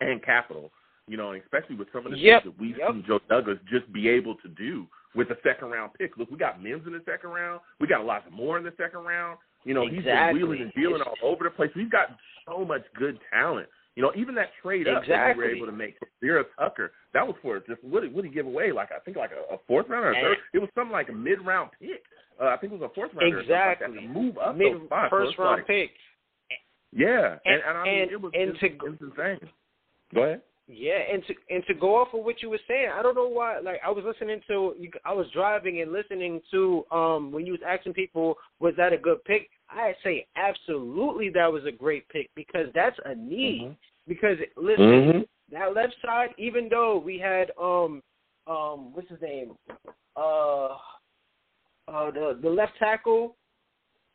and capital. You know, and especially with some of the Yep, things that we've yep. seen Joe Douglas just be able to do with a second round pick. Look, we got Mims in the second round. We got Elijah Moore in the second round. You know, he's been wheeling and dealing all over the place. We've got so much good talent. You know, even that trade up that we were able to make for Vera Tucker, that was for just what did, what did he give away? Like I think like a, a fourth round or a third. It was something like a mid round pick. Uh, I think it was a fourth round. Exactly. To move up Mid those spots. So first it's round like- pick. Yeah, and, And- and, I mean and- it was and it's, to- it's insane. Go ahead. Yeah, and to and to go off of what you were saying, I don't know why. Like I was listening to, I was driving and listening to um when you was asking people was that a good pick. I say absolutely that was a great pick because that's a need. Mm-hmm. Because listen, Mhm. that left side, even though we had um um what's his name, uh uh the the left tackle,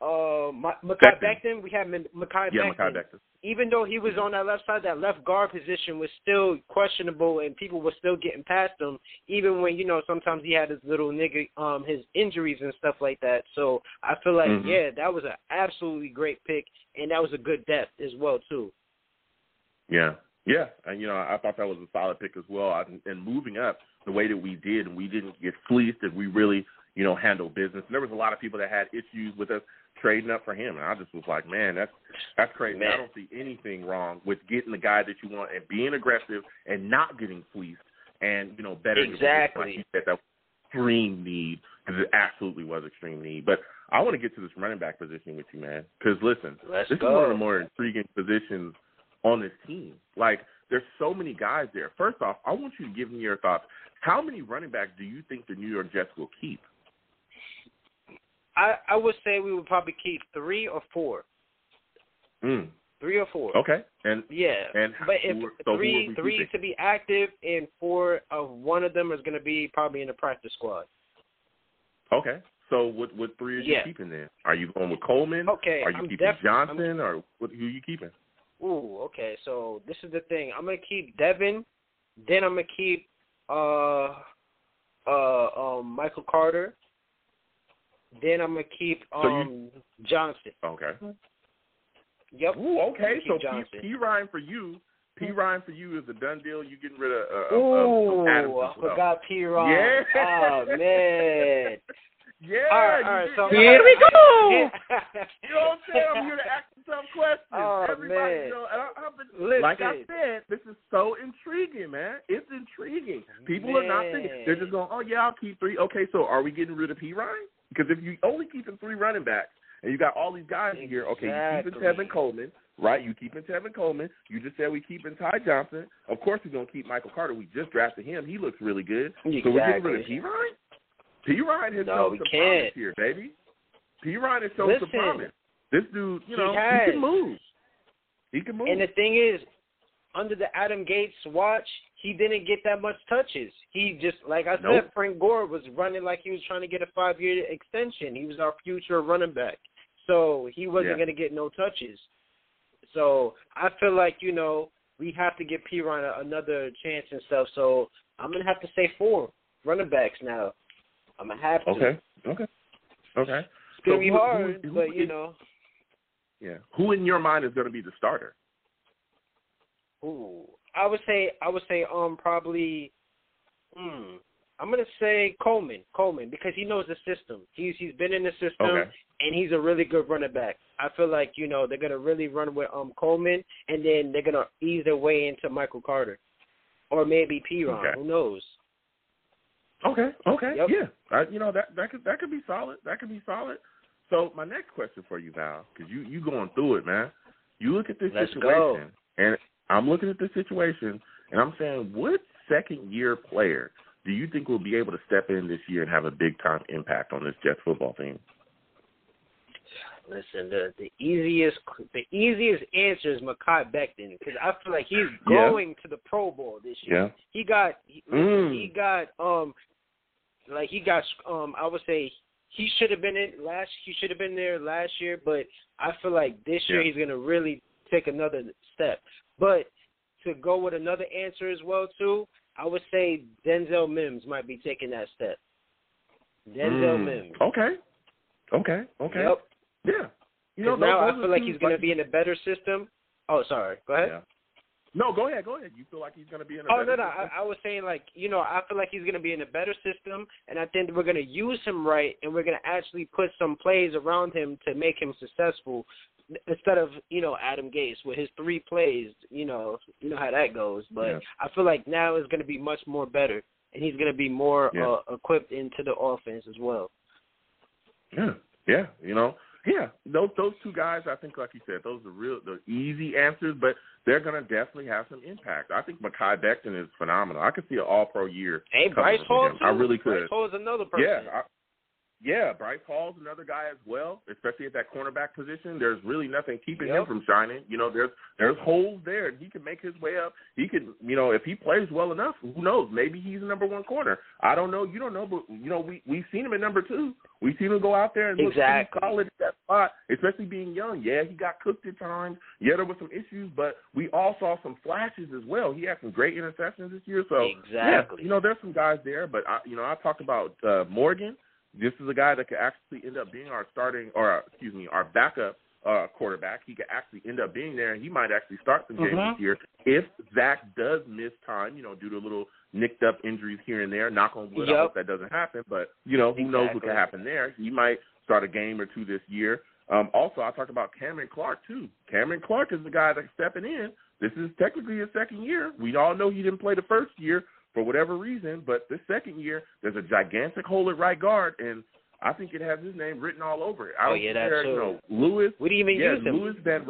uh Ma- Mekhi Becton. Becton, we had M- Mekhi Yeah, Becton Mekhi Becton. Even though he was on that left side, that left guard position was still questionable, and people were still getting past him. Even when you know sometimes he had his little nigga, um, his injuries and stuff like that. So I feel like Mhm. yeah, that was an absolutely great pick, and that was a good depth as well too. Yeah, yeah, and you know I thought that was a solid pick as well. I, and moving up the way that we did, and we didn't get fleeced, and we really you know handle business. And there was a lot of people that had issues with us trading up for him, and I just was like, man, that's that's crazy. I don't see anything wrong with getting the guy that you want and being aggressive and not getting fleeced, and you know better Exactly. Like you said, that extreme need because it absolutely was extreme need. But I want to get to this running back position with you, man, because listen, Let's this go. is one of the more intriguing positions on this team. Like, there's so many guys there. First off, I want you to give me your thoughts. How many running backs do you think the New York Jets will keep? I I would say we would probably keep three or four, Mm. three or four. Okay, and Yeah, and but if who- so three three keeping? to be active and four of one of them is going to be probably in the practice squad. Okay, so what what three are you Yeah. keeping then? Are you going with Coleman? Okay, Are you I'm keeping def- Johnson, or what, who are you keeping? Ooh, okay. So this is the thing. I'm gonna keep Tevin, then I'm gonna keep uh uh um Michael Carter, then I'm gonna keep So you- um Johnson. Okay. Yep. Ooh, okay. So P, Perine for you. Perine for you is a done deal. You getting rid of uh, Ooh, of Adams I as well. forgot P Ryan. Yeah. Oh man. Yeah. All right. All right So Here we go. You know what I'm saying? I'm here to ask some tough questions. Oh, Everybody, man. you know, I, I've been, Listen. like I said, this is so intriguing, man. It's intriguing. People are not thinking. They're just going, oh, yeah, I'll keep three. Okay, so are we getting rid of Perine? Because if you only keeping three running backs and you got all these guys in here, okay, you keeping Exactly. Tevin Coleman, right? You keeping Tevin Coleman. You just said we keeping Ty Johnson. Of course, we're going to keep Michael Carter. We just drafted him. He looks really good. So we're getting rid of Exactly. Perine? P. Ryan has No, shown some can't. promise here, baby. Perine has shown some promise. This dude, you know, he, has. can move. He can move. And the thing is, under the Adam Gase watch, he didn't get that much touches. He just, like I Nope. said, Frank Gore was running like he was trying to get a five year extension. He was our future running back. So he wasn't Yeah. going to get no touches. So I feel like, you know, we have to give Perine a- another chance and stuff. So I'm going to have to say four running backs now. I'm going to have to. okay, okay, okay. It's going So to be who- hard, who- who but, you know. Yeah. Who in your mind is going to be the starter? Ooh, I would say I would say um probably, hmm, I'm gonna say Coleman, Coleman because he knows the system. He's he's been in the system Okay. and he's a really good running back. I feel like you know they're gonna really run with um Coleman and then they're gonna ease their way into Michael Carter, or maybe Perine. Okay. Who knows? Okay. Okay. Yep. Yeah. I, you know that that could that could be solid. That could be solid. So my next question for you, Val, because you you going through it, man. You look at this Let's situation, go. and I'm looking at this situation, and I'm saying, what second year player do you think will be able to step in this year and have a big time impact on this Jets football team? Listen, the the easiest the easiest answer is Mekhi Becton because I feel like he's Yeah. going to the Pro Bowl this year. Yeah. He got he, listen, Mm. he got um like he got um I would say he should have been in last he should have been there last year, but I feel like this year Yeah. he's gonna really take another step. But to go with another answer as well too, I would say Denzel Mims might be taking that step. Denzel Mm. Mims. Okay. Okay. Okay. Yep. Yeah. You know, now I feel like he's going to be in a better system. Oh, sorry. Go ahead. Yeah. No, go ahead, go ahead. You feel like he's going to be in a Oh better no, no. system? I, I was saying like you know I feel like he's gonna be in a better system, and I think we're gonna use him right, and we're gonna actually put some plays around him to make him successful, instead of you know Adam Gase with his three plays. You know, you know how that goes. But Yeah. I feel like now is gonna be much more better, and he's gonna be more Yeah. uh, equipped into the offense as well. Yeah, yeah, you know, yeah. Those those two guys, I think, like you said, those are real, the easy answers, but they're gonna definitely have some impact. I think Mekhi Becton is phenomenal. I could see an All Pro year. Hey, Bryce Hall too. I really could. Bryce Hall is another person. Yeah, I, yeah. Bryce Hall's another guy as well, especially at that cornerback position. There's really nothing keeping him from shining. You know, there's there's holes there, and he can make his way up. He can, you know, if he plays well enough, who knows? Maybe he's the number one corner. I don't know. You don't know, but you know, we we've seen him at number two. We've seen him go out there and look Exactly. solid at that spot, especially being young. Yeah, he got cooked at times. Yeah, there were some issues, but we all saw some flashes as well. He had some great interceptions this year. So yeah, Exactly. you know, there's some guys there, but I, you know, I talked about uh, Morgan. This is a guy that could actually end up being our starting, or excuse me, our backup uh, quarterback. He could actually end up being there, and he might actually start some games Mhm. this year if Zach does miss time. You know, due to little nicked up injuries here and there. Knock on wood. I hope that doesn't happen, but you know, who knows what could happen there. He might start a game or two this year. Um, also, I talked about Cameron Clark too. Cameron Clark is the guy that's stepping in. This is technically his second year. We all know he didn't play the first year for whatever reason, but this second year, there's a gigantic hole at right guard, and I think it has his name written all over it. I Oh, don't yeah, that there- too. You know, Lewis. We didn't even yeah, use him. Lewis Van.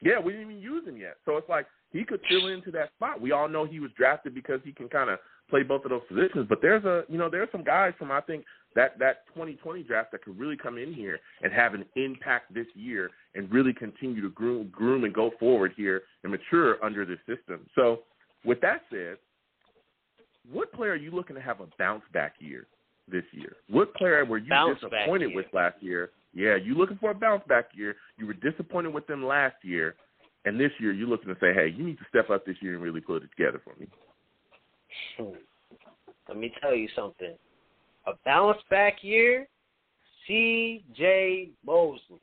Yeah, we didn't even use him yet. So it's like he could fill into that spot. We all know he was drafted because he can kind of play both of those positions. But there's a you know there's some guys from I think that that 2020 draft that could really come in here and have an impact this year and really continue to groom groom and go forward here and mature under this system. So with that said, what player are you looking to have a bounce back year this year? What player were you Bounce back disappointed year. with last year? Yeah, you looking for a bounce back year. You were disappointed with them last year, and this year you're looking to say, hey, you need to step up this year and really put it together for me. Hmm. Let me tell you something. A bounce back year, C.J. Mosley.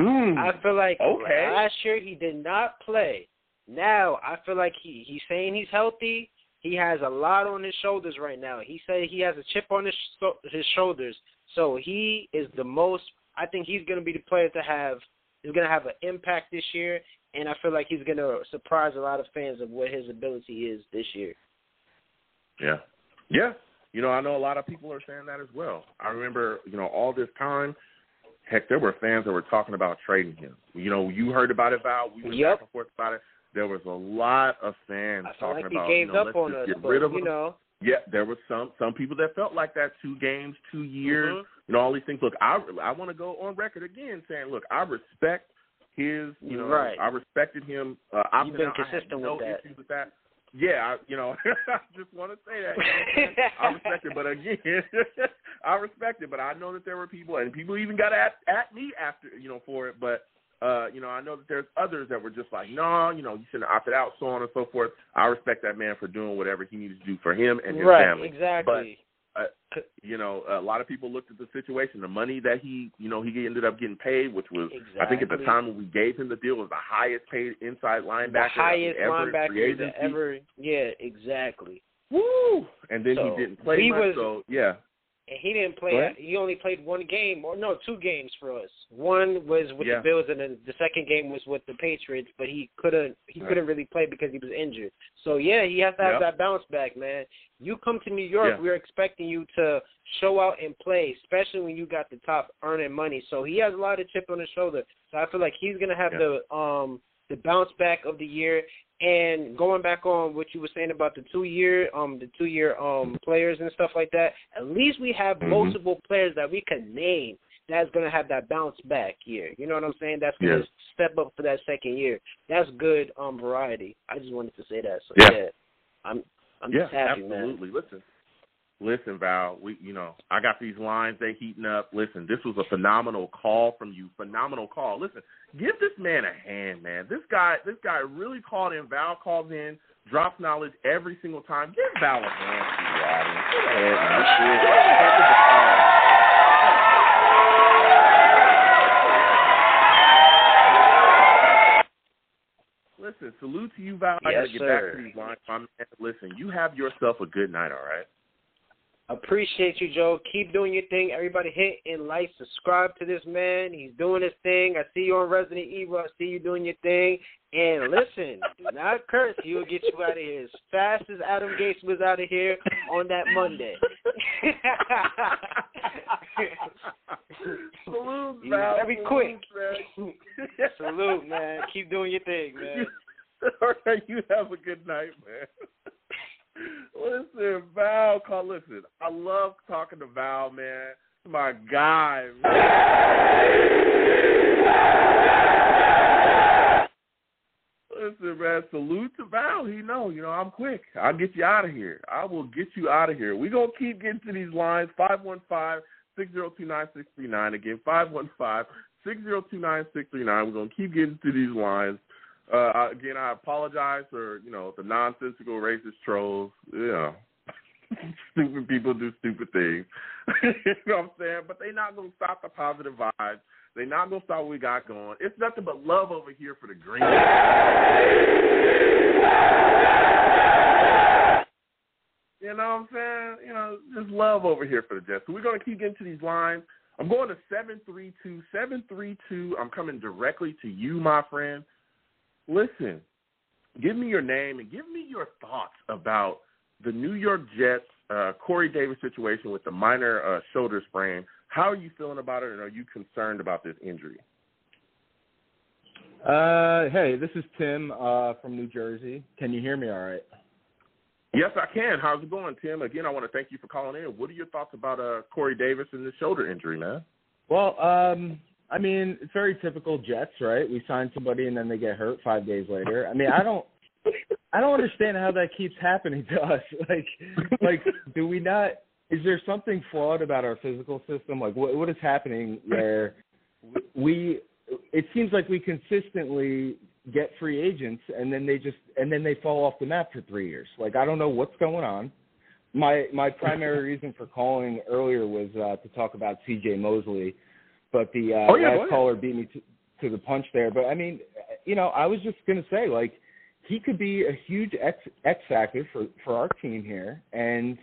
Mm. I feel like Okay. last year he did not play. Now I feel like he he's saying he's healthy. He has a lot on his shoulders right now. He said he has a chip on his so- his shoulders. So he is the most. I think he's going to be the player to have. He's going to have an impact this year, and I feel like he's going to surprise a lot of fans of what his ability is this year. Yeah. Yeah. You know, I know a lot of people are saying that as well. I remember, you know, all this time, heck, there were fans that were talking about trading him. You know, you heard about it, Val. We went Yep. back and forth about it. There was a lot of fans talking like he about, gave you know, up let's on just us, get but rid of you know, Yeah, there was some some people that felt like that. Two games, two years, Mhm. you know, all these things. Look, I I want to go on record again saying, look, I respect his, you know, Right. I respected him. Uh, You've been out. I had consistent no with that. issues with that. Yeah, I, you know, I just want to say that. You know I'm? I respect it, but again, I respect it. But I know that there were people, and people even got at at me after, you know, for it. But uh, you know, I know that there's others that were just like, no, you know, you shouldn't have opted out, so on and so forth. I respect that man for doing whatever he needed to do for him and his right? family. Exactly. Uh, you know, a lot of people looked at the situation, the money that he, you know, he ended up getting paid, which was, I think at the time when we gave him the deal, was the highest paid inside linebacker, the highest ever linebacker ever. Yeah, exactly. Woo! And then So, he didn't play he much, was- so yeah. And he didn't play. He only played one game, or no, two games for us. One was with Yeah. the Bills, and then the second game was with the Patriots. But he couldn't. He Right. couldn't really play because he was injured. So yeah, he has to have Yep. that bounce back, man. You come to New York, Yeah. we're expecting you to show out and play, especially when you got the top earning money. So he has a lot of chip on his shoulder. So I feel like he's gonna have Yeah. the um the bounce back of the year. And going back on what you were saying about the two year um the two year um players and stuff like that, at least we have Mhm. multiple players that we can name that's gonna have that bounce back year. You know what I'm saying? That's gonna step up for that second year. That's good um variety. I just wanted to say that. So Yeah. yeah, I'm I'm yeah, just happy, absolutely. Listen, listen, Val. We, you know, I got these lines they heating up. Listen, this was a phenomenal call from you. Phenomenal call. Listen, give this man a hand, man. This guy, this guy really called in. Val calls in, drops knowledge every single time. Give Val a hand, to the audience. Go ahead, man. Listen, salute to you, Val. I Yes, gotta get sir. back to these lines. My man, listen, you have yourself a good night, all right? Appreciate you, Joe. Keep doing your thing. Everybody hit and like, subscribe to this man. He's doing his thing. I see you on Resident Evil. I see you doing your thing. And listen, do not curse. He'll get you out of here as fast as Adam Gase was out of here on that Monday. Salute, Val. very Salute, quick. man. Salute, man. Keep doing your thing, man. all right, you have a good night, man. Listen, Val, call. Listen, I love talking to Val, man. My guy. Listen, man. Salute to Val. He know, you know, I'm quick. I'll get you out of here. I will get you out of here. We gonna keep getting to these lines. Five one five six zero two nine six three nine. Again, five one five six zero two nine six three nine. We're gonna keep getting to these lines. Uh, again, I apologize for you know the nonsensical racist trolls. You know, stupid people do stupid things. you know what I'm saying? But they're not gonna stop the positive vibes. They're not gonna stop what we got going. It's nothing but love over here for the green. You know what I'm saying? You know, just love over here for the Jets. So we're gonna keep getting to these lines. I'm going to seven three two seven three two. I'm coming directly to you, my friend listen, give me your name and give me your thoughts about the New York Jets uh, Corey Davis situation with the minor uh, shoulder sprain. How are you feeling about it, and are you concerned about this injury? Uh, hey, this is Tim uh, from New Jersey. Can you hear me all right? Yes, I can. How's it going, Tim? Again, I want to thank you for calling in. What are your thoughts about uh, Corey Davis and the shoulder injury, man? Well, um, I mean, it's very typical Jets, right? We sign somebody and then they get hurt five days later. I mean, I don't, I don't understand how that keeps happening to us. Like, like, do we not? Is there something flawed about our physical system? Like, what what is happening where we? It seems like we consistently get free agents and then they just and then they fall off the map for three years. Like, I don't know what's going on. My my primary reason for calling earlier was uh, to talk about C.J. Mosley but the uh, Oh, yeah, last caller beat me to, to the punch there. But I mean, you know, I was just gonna say like he could be a huge X X factor for for our team here, and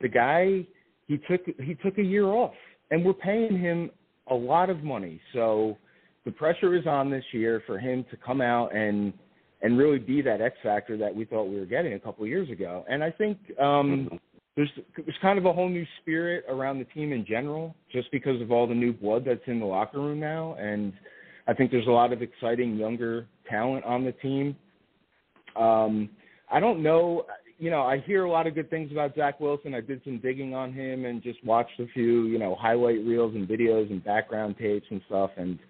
the guy he took he took a year off, and we're paying him a lot of money, so the pressure is on this year for him to come out and and really be that X factor that we thought we were getting a couple of years ago. And I think um there's there's kind of a whole new spirit around the team in general, just because of all the new blood that's in the locker room now, and I think there's a lot of exciting younger talent on the team. Um, I don't know, you know, I hear a lot of good things about Zach Wilson. I did some digging on him and just watched a few, you know, highlight reels and videos and background tapes and stuff. And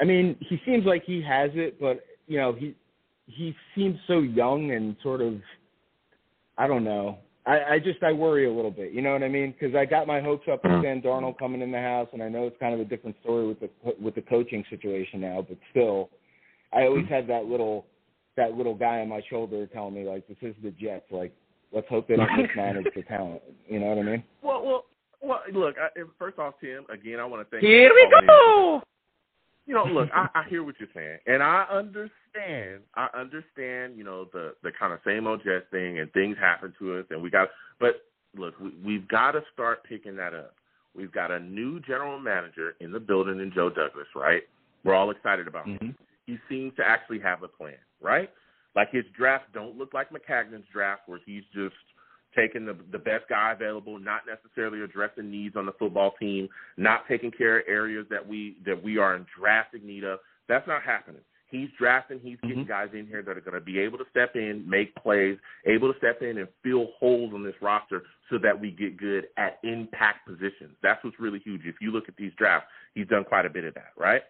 I mean, he seems like he has it, but you know, he he seems so young and sort of, I don't know. I, I just I worry a little bit. You know what I mean? Because I got my hopes up with mm-hmm. Sam Darnold coming in the house, and I know it's kind of a different story with the with the coaching situation now. But still, I always mm-hmm. had that little that little guy on my shoulder telling me like, "This is the Jets. Like, let's hope they don't mismanage the talent." You know what I mean? Well, well, well. Look, I, first off, Tim. Again, I want to thank. Here you we calling in. go. You know, look, I, I hear what you're saying, and I understand. I understand, you know, the the kind of same old Jets thing, and things happen to us, and we got. But look, we, we've got to start picking that up. We've got a new general manager in the building in Joe Douglas, right? We're all excited about him. Mm-hmm. He seems to actually have a plan, right? Like his draft don't look like Maccagnan's draft, where he's just taking the the best guy available, not necessarily addressing needs on the football team, not taking care of areas that we that we are in drastic need of. That's not happening. He's drafting, he's mm-hmm. getting guys in here that are going to be able to step in, make plays, able to step in and fill holes on this roster so that we get good at impact positions. That's what's really huge. If you look at these drafts, he's done quite a bit of that, right?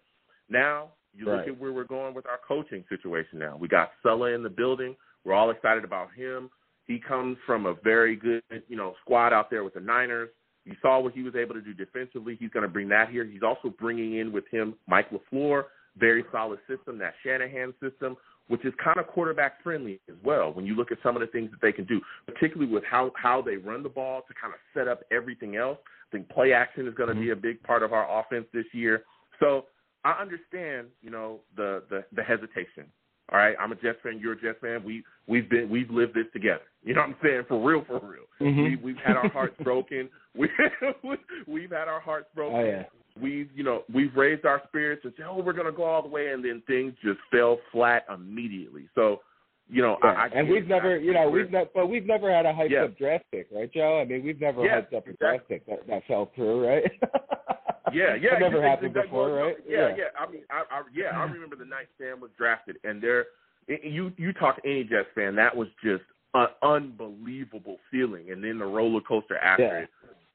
Now, you look at where we're going with our coaching situation now. We got Saleh in the building. We're all excited about him. He comes from a very good, you know, squad out there with the Niners. You saw what he was able to do defensively. He's going to bring that here. He's also bringing in with him Mike LaFleur, very solid system, that Shanahan system, which is kind of quarterback friendly as well. When you look at some of the things that they can do, particularly with how how they run the ball to kind of set up everything else. I think play action is going to be mm-hmm. a big part of our offense this year. So I understand, you know, the the, the hesitation. All right, I'm a Jets fan. You're a Jets fan. We we've been we've lived this together. You know what I'm saying? For real, for real. Mhm. We we've had our hearts broken. We we've had our hearts broken. Oh yeah. We've you know we've raised our spirits and said, oh, we're gonna go all the way, and then things just fell flat immediately. So, you know, Yeah. I, I and we've never, you know, we've ne- but we've never had a hyped Yeah. up draft pick, right, Joe? I mean, we've never Yeah, hyped up a exactly. draft pick that, that fell through, right? Yeah, yeah, that never yeah, happened before, Well, right? Yeah, yeah. I mean, I, I yeah, I remember the night Sam was drafted, and there, you you talk to any Jets fan, that was just an unbelievable feeling, and then the roller coaster after Yeah. it,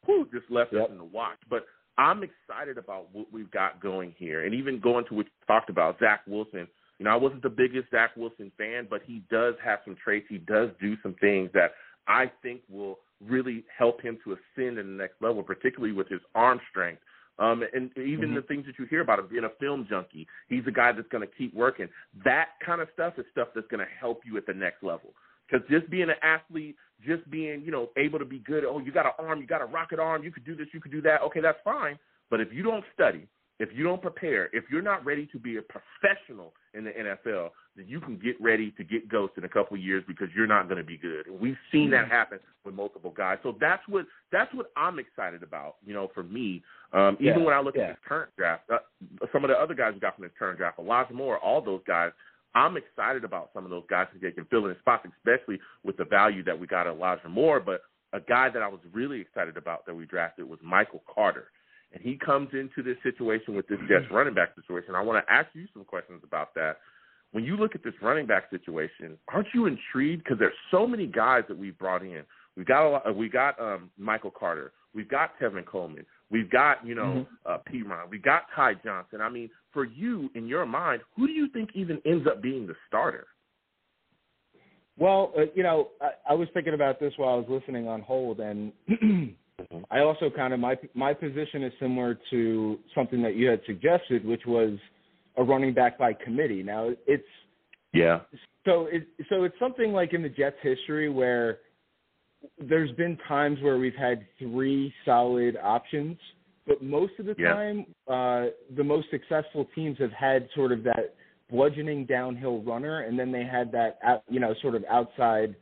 whew, just left Yep. us in the watch. But I'm excited about what we've got going here, and even going to what you talked about, Zach Wilson. You know, I wasn't the biggest Zach Wilson fan, but he does have some traits. He does do some things that I think will really help him to ascend in the next level, particularly with his arm strength. Um, and even Mhm. the things that you hear about him being a film junkie, he's a guy that's going to keep working. That kind of stuff is stuff that's going to help you at the next level. Because just being an athlete, just being you know able to be good. Oh, you got an arm, you got a rocket arm, you could do this, you could do that. Okay, that's fine. But if you don't study, if you don't prepare, if you're not ready to be a professional in the NFL, then you can get ready to get ghosted in a couple of years because you're not going to be good. And we've seen that happen with multiple guys. So that's what that's what I'm excited about. You know, for me, um, even Yeah, when I look yeah. at this current draft, uh, some of the other guys we got from this current draft, Elijah Moore, all those guys. I'm excited about some of those guys because they can fill in spots, especially with the value that we got at Elijah Moore. But a guy that I was really excited about that we drafted was Michael Carter and he comes into this situation with this Jets running back situation. I want to ask you some questions about that. When you look at this running back situation, aren't you intrigued? Because there's so many guys that we've brought in. We've got a lot, we got um, Michael Carter. We've got Tevin Coleman. We've got you know uh, Perine. We got Ty Johnson. I mean, for you in your mind, who do you think even ends up being the starter? Well, uh, you know, I, I was thinking about this while I was listening on hold, and I also kind of my my position is similar to something that you had suggested, which was a running back by committee. Now it's Yeah. so it so it's something like in the Jets history where there's been times where we've had three solid options, but most of the Yeah. time, uh, the most successful teams have had sort of that bludgeoning downhill runner, and then they had that out, you know sort of outside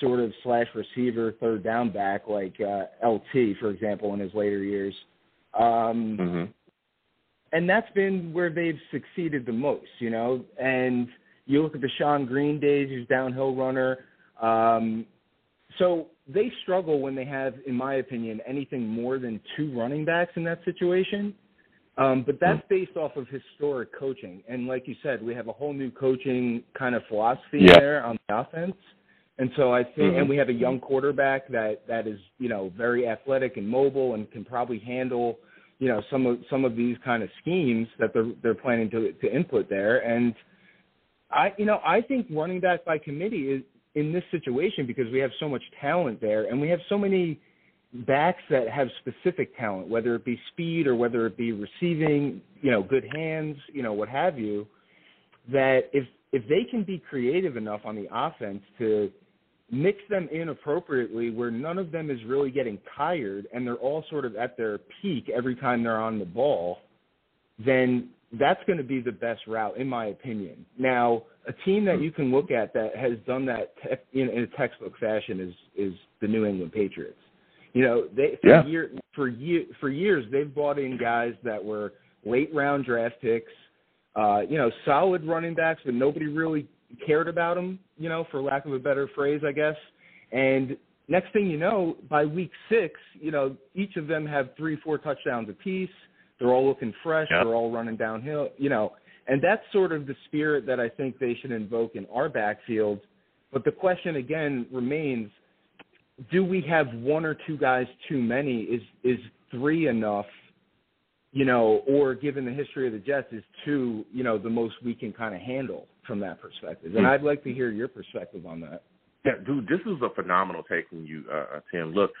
sort of slash receiver third down back like uh, LT for example in his later years. Um, Mm-hmm. and that's been where they've succeeded the most, you know. And you look at the Shonn Greene days, who's downhill runner. Um, so they struggle when they have, in my opinion, anything more than two running backs in that situation. Um, but that's based off of historic coaching, and like you said, we have a whole new coaching kind of philosophy Yeah. there on the offense. And so I think, Mhm. and we have a young quarterback that that is, you know, very athletic and mobile and can probably handle, you know, some of some of these kind of schemes that they're they're planning to to input there. And I, you know, I think running back by committee is in this situation because we have so much talent there, and we have so many backs that have specific talent, whether it be speed or whether it be receiving, you know, good hands, you know, what have you. That if if they can be creative enough on the offense to mix them in appropriately where none of them is really getting tired and they're all sort of at their peak every time they're on the ball, then that's going to be the best route, in my opinion. Now, a team that you can look at that has done that te- in, in a textbook fashion is is the New England Patriots. You know, they for Yeah. year for year for years they've brought in guys that were late round draft picks, uh, you know, solid running backs, but nobody really cared about them, you know, for lack of a better phrase, I guess. And next thing you know, by week six, you know, each of them have three, four touchdowns apiece. They're all looking fresh. Yep. They're all running downhill, you know. And that's sort of the spirit that I think they should invoke in our backfield. But the question again remains: Do we have one or two guys too many? Is is three enough? You know, or given the history of the Jets, is two, you know, the most we can kind of handle from that perspective? And Hmm. I'd like to hear your perspective on that. Yeah, dude, this is a phenomenal take from you, uh, uh, Tim. Look,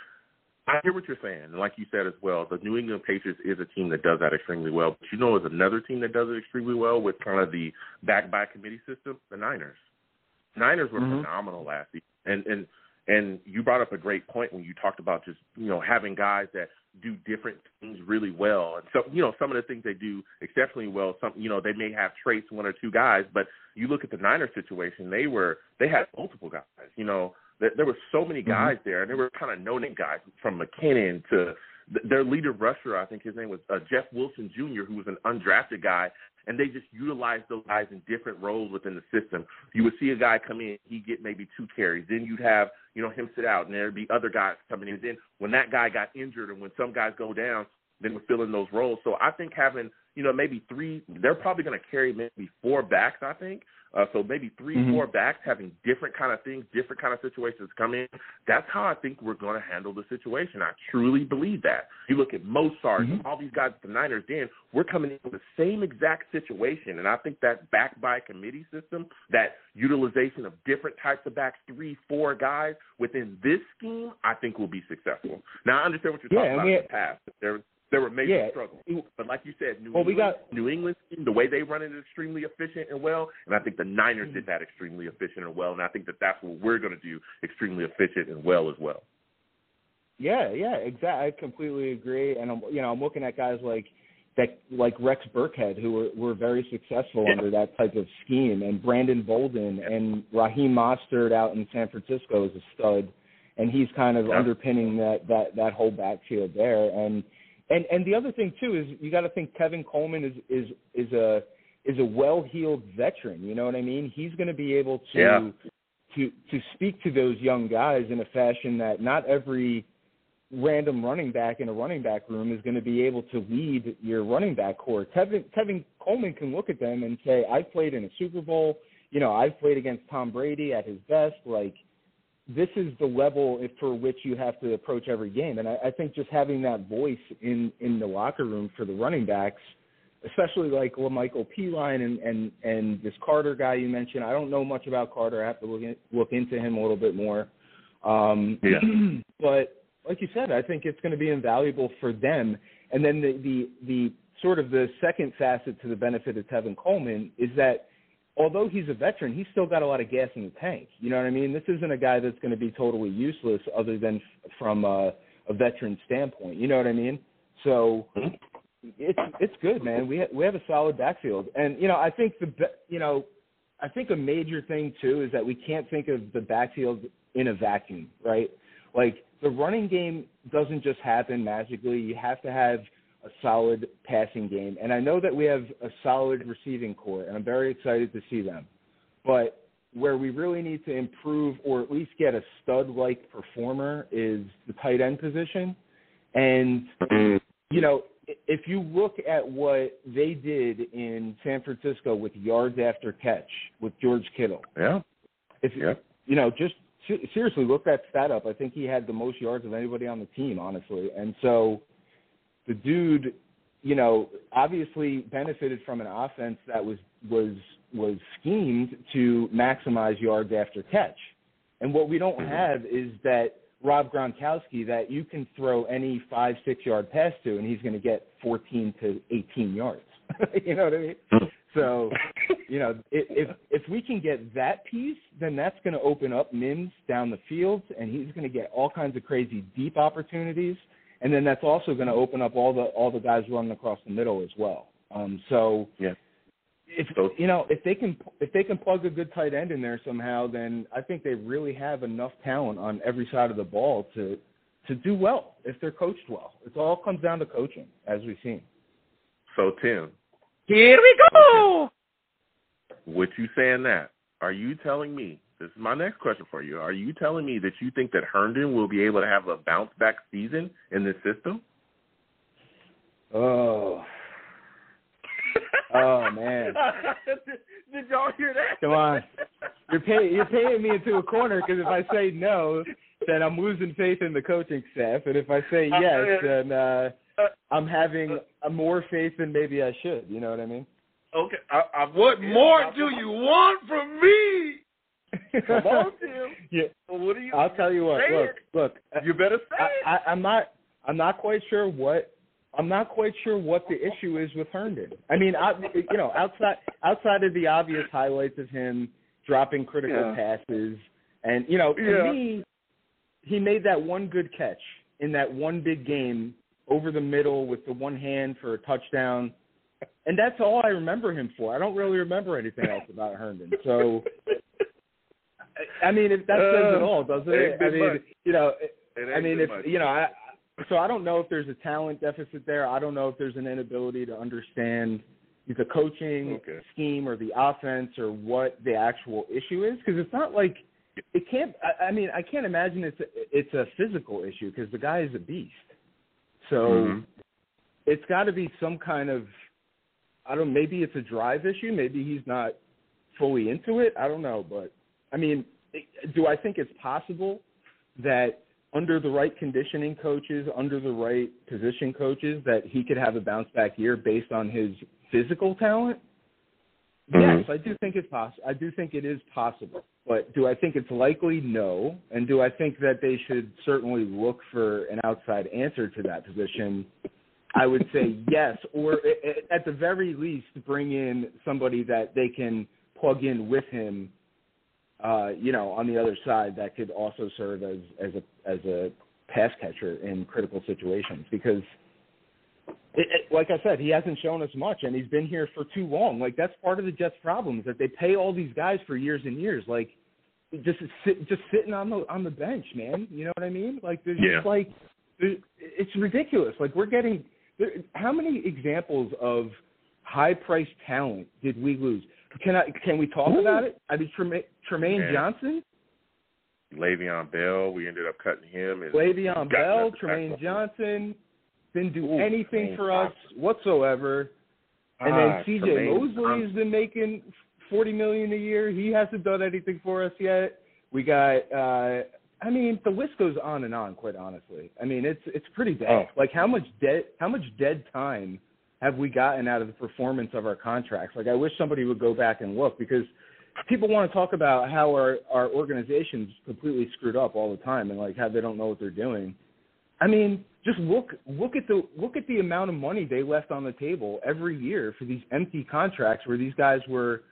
I hear what you're saying, and like you said as well, the New England Patriots is a team that does that extremely well. But you know, there's another team that does it extremely well with kind of the back by committee system. The Niners. Niners were Mhm. phenomenal last season, and and and you brought up a great point when you talked about just you know having guys that do different things really well. And so, you know, some of the things they do exceptionally well, some, you know, they may have traits one or two guys, but you look at the Niners situation, they were, they had multiple guys, you know, there, there were so many Mm-hmm. guys there and they were kind of no-name guys from McKinnon to th- their leader rusher, I think his name was uh, Jeff Wilson Jr., who was an undrafted guy, and they just utilize those guys in different roles within the system. You would see a guy come in, he'd get maybe two carries, then you'd have you know him sit out, and there'd be other guys coming in. Then when that guy got injured, and when some guys go down, then we're filling those roles. So I think having you know maybe three, they're probably going to carry maybe four backs. I think uh, so maybe 3 Mhm. four backs having different kind of things, different kind of situations come in. That's how I think we're going to handle the situation. I truly believe that. You look at Mostert, Mhm. all these guys the Niners, then we're coming in with the same exact situation, and I think that back by committee system, that utilization of different types of backs, three, four guys within this scheme, I think will be successful. Now I understand what you're Yeah, talking about we- in the past. There there were major Yeah. struggles, but like you said, New Well, we got- New England team, the way they run it is extremely efficient and well, and I think the Niners Mm-hmm. did that extremely efficient and well, and I think that that's what we're going to do extremely efficient and well as well. Yeah, yeah, exactly. I completely agree. And I'm, you know, I'm looking at guys like that, like Rex Burkhead, who were, were very successful Yeah. under that type of scheme, and Brandon Bolden and Raheem Mostert out in San Francisco is a stud, and he's kind of Yeah. underpinning that that that whole backfield there. And and and the other thing too is you got to think Tevin Coleman is is is a is a well-heeled veteran. You know what I mean? He's going to be able to Yeah. to to speak to those young guys in a fashion that not every random running back in a running back room is going to be able to lead your running back corps. Kevin Tevin Coleman can look at them and say, "I played in a Super Bowl. You know, I've played against Tom Brady at his best. Like, this is the level for which you have to approach every game." And I, I think just having that voice in in the locker room for the running backs, especially like La'Mical Perine and and and this Carter guy you mentioned. I don't know much about Carter. I have to look in, look into him a little bit more. Um, Yeah. but like you said, I think it's going to be invaluable for them. And then the, the the sort of the second facet to the benefit of Tevin Coleman is that although he's a veteran, he's still got a lot of gas in the tank. You know what I mean? This isn't a guy that's going to be totally useless other than f- from a, a veteran standpoint. You know what I mean? So mm-hmm. it's it's good, man. We ha- we have a solid backfield, and you know I think the be- you know I think a major thing too is that we can't think of the backfield in a vacuum, right? Like the running game doesn't just happen magically. You have to have a solid passing game, and I know that we have a solid receiving corps, and I'm very excited to see them. But where we really need to improve, or at least get a stud-like performer, is the tight end position. And you know, if you look at what they did in San Francisco with yards after catch with George Kittle, Yeah. if Yeah. you know, just seriously look that stat up. I think he had the most yards of anybody on the team, honestly. And so the dude, you know, obviously benefited from an offense that was was was schemed to maximize yards after catch. And what we don't have is that Rob Gronkowski that you can throw any five, six yard pass to and he's gonna get fourteen to eighteen yards. you know what I mean? Hmm. So, you know, if if if we can get that piece, then that's going to open up Mims down the field, and he's going to get all kinds of crazy deep opportunities, and then that's also going to open up all the all the guys running across the middle as well. Um, so, Yeah. if So- you know if they can if they can plug a good tight end in there somehow, then I think they really have enough talent on every side of the ball to to do well if they're coached well. It all comes down to coaching, as we've seen. So Tim, Here we go. What you saying that, are you telling me? This is my next question for you. Are you telling me that you think that Herndon will be able to have a bounce back season in this system? Oh. Oh man. did, did y'all hear that? Come on. You're pay, you're paying me into a corner because if I say no, then I'm losing faith in the coaching staff, and if I say yes, then uh, I'm having uh, more faith than maybe I should. You know what I mean? Okay. I, I, What more do you want from me? Come on, Tim. yeah. What do you? I'll tell you what. Look, look. You better say I, it. I, I'm not. I'm not quite sure what. I'm not quite sure what the issue is with Herndon. I mean, I, you know, outside outside of the obvious highlights of him dropping critical Yeah. passes, and you know, to Yeah. me, he made that one good catch in that one big game over the middle with the one hand for a touchdown. And that's all I remember him for. I don't really remember anything else about Herndon. So, I mean, if that says it all, doesn't it? I mean, much. you know, It I mean, if much. you know, I, so I don't know if there's a talent deficit there. I don't know if there's an inability to understand the coaching Okay. scheme or the offense or what the actual issue is because it's not like it can't. I, I mean, I can't imagine it's a, it's a physical issue because the guy is a beast. So Mhm. it's got to be some kind of I don't. Maybe it's a drive issue. Maybe he's not fully into it. I don't know, but I mean, do I think it's possible that under the right conditioning coaches, under the right position coaches, that he could have a bounce back year based on his physical talent? Mhm. Yes, I do think it's possible. I do think it is possible. But do I think it's likely? No. And do I think that they should certainly look for an outside answer to that position? I would say yes, or at the very least, bring in somebody that they can plug in with him. Uh, you know, on the other side, that could also serve as as a as a pass catcher in critical situations because it, it, like I said, he hasn't shown us much, and he's been here for too long. Like that's part of the Jets' problem is that they pay all these guys for years and years, like just sit, just sitting on the on the bench, man. You know what I mean? Like there's Yeah. just like there, it's ridiculous. Like we're getting there, how many examples of high priced talent did we lose? Can I can we talk Ooh. about it? I mean, Tremaine, Tremaine Yeah. Johnson, Le'Veon Bell, we ended up cutting him. And Le'Veon got Bell, nothing Tremaine. Johnson didn't do Ooh, anything Tremaine for us Johnson. whatsoever. And Ah, then C.J. Tremaine Mosley has been making forty million a year. He hasn't done anything for us yet. We got. uh I mean, the list goes on and on. Quite honestly, I mean, it's it's pretty bad. Oh. Like how much dead how much dead time have we gotten out of the performance of our contracts? Like I wish somebody would go back and look because people want to talk about how our our organization's completely screwed up all the time and like how they don't know what they're doing. I mean, just look look at the look at the amount of money they left on the table every year for these empty contracts where these guys were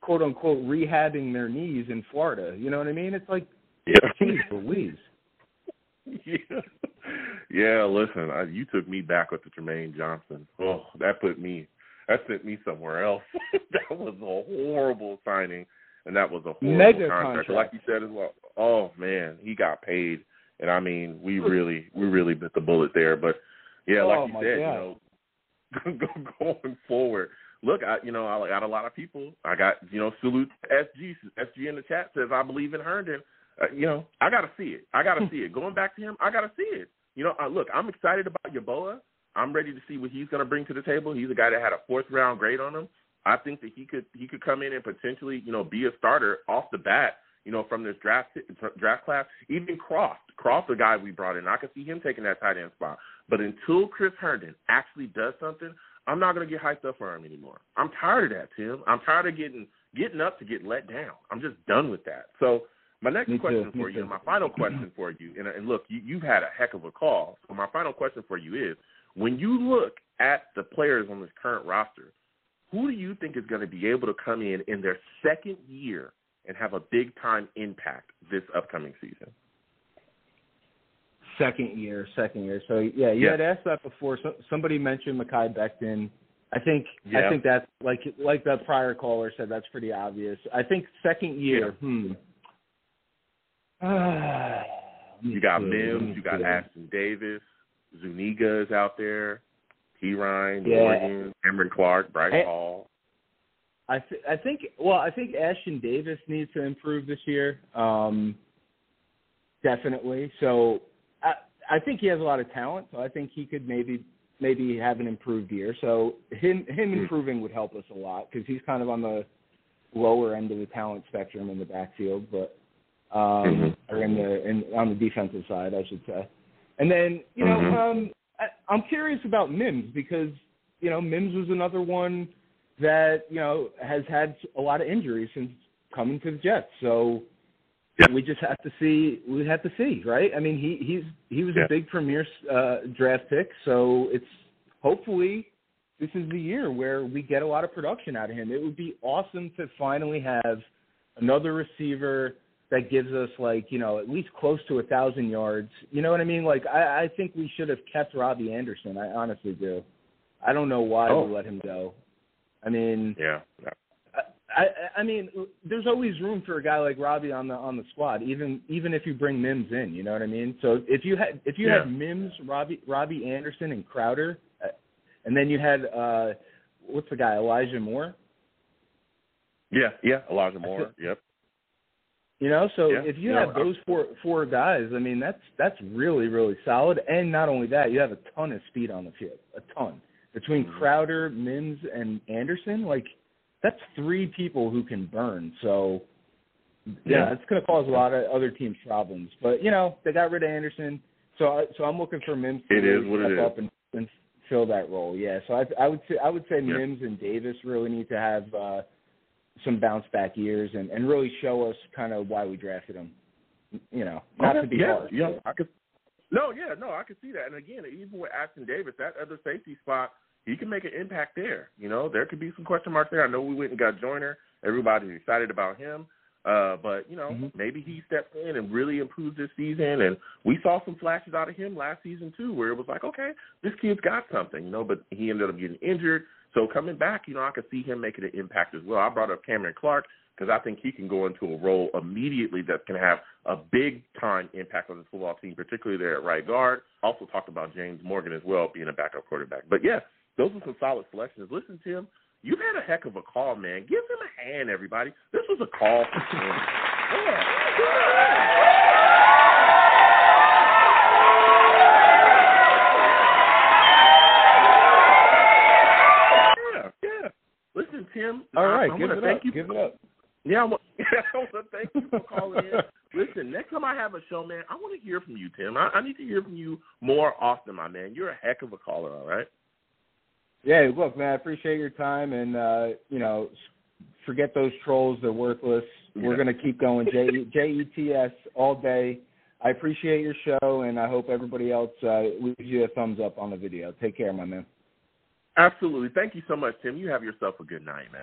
quote unquote rehabbing their knees in Florida. You know what I mean? It's like Yeah. geez Louise. yeah. Yeah, listen, I, you took me back with the Tremaine Johnson. Oh, that put me, that sent me somewhere else. that was a horrible signing, and that was a horrible Mega contract. contract. Like you said as well. Oh man, he got paid, and I mean, we hmm. really, we really bit the bullet there. But yeah, Oh, like you said, God. you know, going forward. Look, I, you know, I got a lot of people. I got, you know, salute SG. SG in the chat says I believe in Herndon. Uh, you know, I got to see it. I got to see it. Going back to him, I got to see it. You know, uh, look, I'm excited about Yeboah. I'm ready to see what he's to bring to the table. He's a guy that had a fourth round grade on him. I think that he could he could come in and potentially, you know, be a starter off the bat. You know, from this draft draft class. Even Kroft, Kroft, the guy we brought in, I could see him taking that tight end spot. But until Chris Herndon actually does something, I'm not going to get hyped up for him anymore. I'm tired of that, Tim. I'm tired of getting getting up to get let down. I'm just done with that. So my next Me question me for you, too. and my final question for you, and, and look, you, you've had a heck of a call. So my final question for you is: when you look at the players on this current roster, who do you think is going to be able to come in in their second year and have a big time impact this upcoming season? Second year, second year. So yeah, you Yeah. had asked that before. So, somebody mentioned Mekhi Becton. I think yeah. I think that's like like that prior caller said. That's pretty obvious. I think second year. Hmm. You got Mims, you got. Ashtyn Davis, Zuniga is out there, Perine, Yeah. Morgan, Cameron Clark, Bryce Hey- Hall. I th- I think well, I think Ashtyn Davis needs to improve this year. Um, definitely. So I I think he has a lot of talent. So I think he could maybe maybe have an improved year. So him him Hmm. improving would help us a lot because he's kind of on the lower end of the talent spectrum in the backfield, but um, Mhm. or in the in on the defensive side, I should say. And then you know Mhm. um, I, I'm curious about Mims because you know Mims was another one that you know has had a lot of injuries since coming to the Jets. So Yeah. we just have to see. We have to see, right? I mean, he he's he was Yeah. a big premier uh, draft pick, so it's hopefully this is the year where we get a lot of production out of him. It would be awesome to finally have another receiver that gives us like you know at least close to a thousand yards. You know what I mean? Like I, I think we should have kept Robbie Anderson. I honestly do. I don't know why Oh. we let him go. I mean, Yeah. I, I I mean, there's always room for a guy like Robbie on the on the squad, even even if you bring Mims in. You know what I mean? So if you had if you Yeah. had Mims, Robbie Robbie Anderson, and Crowder, uh, and then you had uh what's the guy Elijah Moore. Yeah, yeah. Elijah Moore. Yep. You know, so Yeah, if you know, have those four four guys, I mean that's that's really really solid. And not only that, you have a ton of speed on the field, a ton between Mm-hmm. Crowder, Mims, and Anderson. Like that's three people who can burn. So yeah, Yeah. it's going to cause a lot of other teams problems. But you know, they got rid of Anderson, so I, so I'm looking for Mims to It is what step is. up and, and fill that role. Yeah, so I I would say I would say Yeah. Mims and Davis really need to have. uh some bounce back years and, and really show us kind of why we drafted him. You know, not Okay, to be yeah, harsh. Yeah, I could. No, yeah, no, I could see that. And again, even with Ashtyn Davis, that other safety spot, he can make an impact there. You know, there could be some question marks there. I know we went and got Joyner. Everybody's excited about him. Uh, but you know, Mm-hmm. maybe he steps in and really improves this season. And we saw some flashes out of him last season too, where it was like, okay, this kid's got something, you know. But he ended up getting injured. So coming back, you know, I could see him making an impact as well. I brought up Cameron Clark because I think he can go into a role immediately that can have a big time impact on this football team, particularly there at right guard. Also talked about James Morgan as well being a backup quarterback. But yeah, those are some solid selections. Listen, Tim, you've had a heck of a call, man. Give him a hand, everybody. This was a call for Tim. Yeah, Tim. All I- right, I give wanna it thank up. You Give it up. Yeah, I want, I want to thank you for calling in. Listen, next time I have a show, man, I want to hear from you, Tim. I, I need to hear from you more often, my man. You're a heck of a caller, all right? Yeah, look, man, I appreciate your time, and uh, you know, forget those trolls; they're worthless. We're gonna keep going, J J E T S all day. I appreciate your show, and I hope everybody else uh, leaves you a thumbs up on the video. Take care, my man. Absolutely. Thank you so much, Tim. You have yourself a good night, man.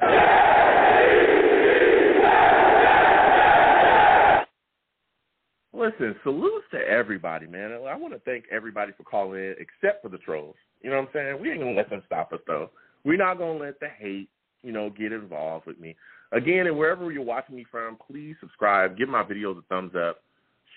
Listen, salutes to everybody, man. I want to thank everybody for calling in, except for the trolls. You know what I'm saying? We ain't gonna let them stop us, though. We're not gonna let the hate, you know, get involved with me. Again, and wherever you're watching me from, please subscribe, give my videos a thumbs up,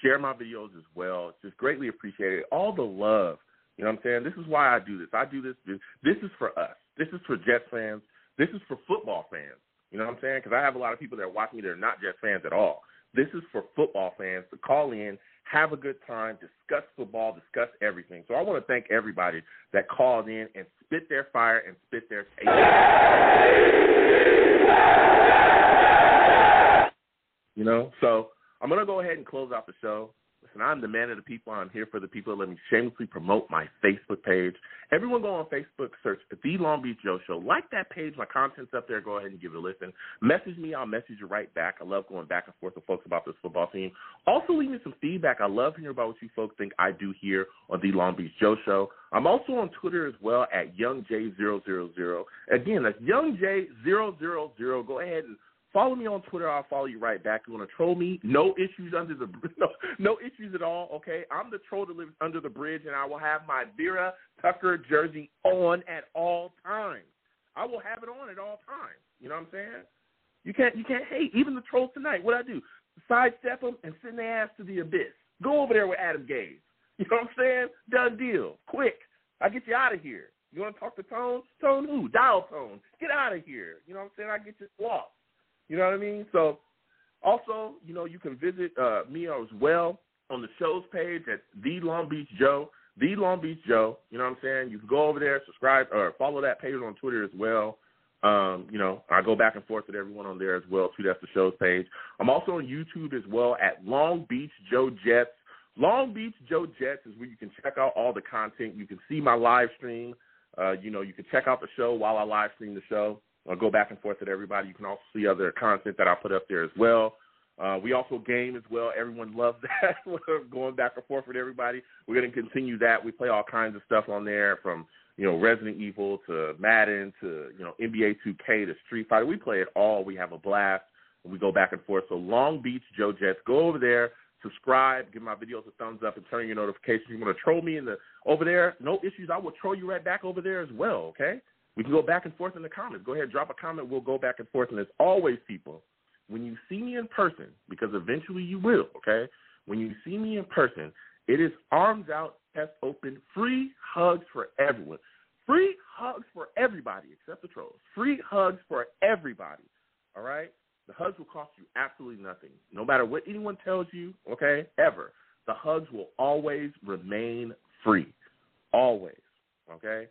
share my videos as well. It's just greatly appreciated. All the love. You know what I'm saying? This is why I do this. I do this. This is for us. This is for Jets fans. This is for football fans. You know what I'm saying? Because I have a lot of people that watch me that are not Jets fans at all. This is for football fans to call in, have a good time, discuss football, discuss everything. So I want to thank everybody that called in and spit their fire and spit their. You know, so I'm gonna go ahead and close out the show. Listen, I'm the man of the people. I'm here for the people. Let me shamelessly promote my Facebook page. Everyone go on Facebook, search The Long Beach Joe Show. Like that page. My content's up there. Go ahead and give it a listen. Message me. I'll message you right back. I love going back and forth with folks about this football team. Also, leave me some feedback. I love hearing about what you folks think I do here on The Long Beach Joe Show. I'm also on Twitter as well at YoungJ000. Again, that's YoungJ000. Go ahead and Follow me on Twitter. I'll follow you right back. You want to troll me? No issues under the no, no issues at all. Okay, I'm the troll that lives under the bridge, and I will have my Vera Tucker jersey on at all times. I will have it on at all times. You know what I'm saying? You can't you can't hate even the trolls tonight. What I do? Sidestep them and send their ass to the abyss. Go over there with Adam Gase. You know what I'm saying? Done deal. Quick. I get you out of here. You want to talk to Tone? Tone who? Dial Tone. Get out of here. You know what I'm saying? I get you lost. You know what I mean? So also, you know, you can visit uh, me as well on the show's page at The Long Beach Joe. The Long Beach Joe. You know what I'm saying? You can go over there, subscribe, or follow that page on Twitter as well. Um, you know, I go back and forth with everyone on there as well too. That's the show's page. I'm also on YouTube as well at Long Beach Joe Jets. Long Beach Joe Jets is where you can check out all the content. You can see my live stream. Uh, you know, you can check out the show while I live stream the show. I'll go back and forth with everybody. You can also see other content that I put up there as well. Uh, we also game as well. Everyone loves that. We're going back and forth with everybody. We're going to continue that. We play all kinds of stuff on there from, you know, Resident Evil to Madden to, you know, NBA 2K to Street Fighter. We play it all. We have a blast. we go back and forth. So Long Beach Joe Jets, go over there, subscribe, give my videos a thumbs up, and turn your notifications. You want to troll me in the over there? No issues. I will troll you right back over there as well. Okay. We can go back and forth in the comments. Go ahead, drop a comment. We'll go back and forth. And as always, people, when you see me in person, because eventually you will, okay? When you see me in person, it is arms out, chest open, free hugs for everyone. Free hugs for everybody except the trolls. Free hugs for everybody. All right? The hugs will cost you absolutely nothing. No matter what anyone tells you, okay, ever, the hugs will always remain free. Always. Okay?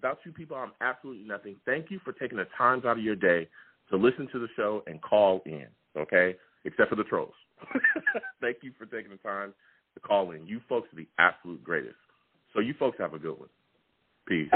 Without you people, I'm absolutely nothing. Thank you for taking the time out of your day to listen to the show and call in, okay? Except for the trolls. Thank you for taking the time to call in. You folks are the absolute greatest. So you folks have a good one. Peace.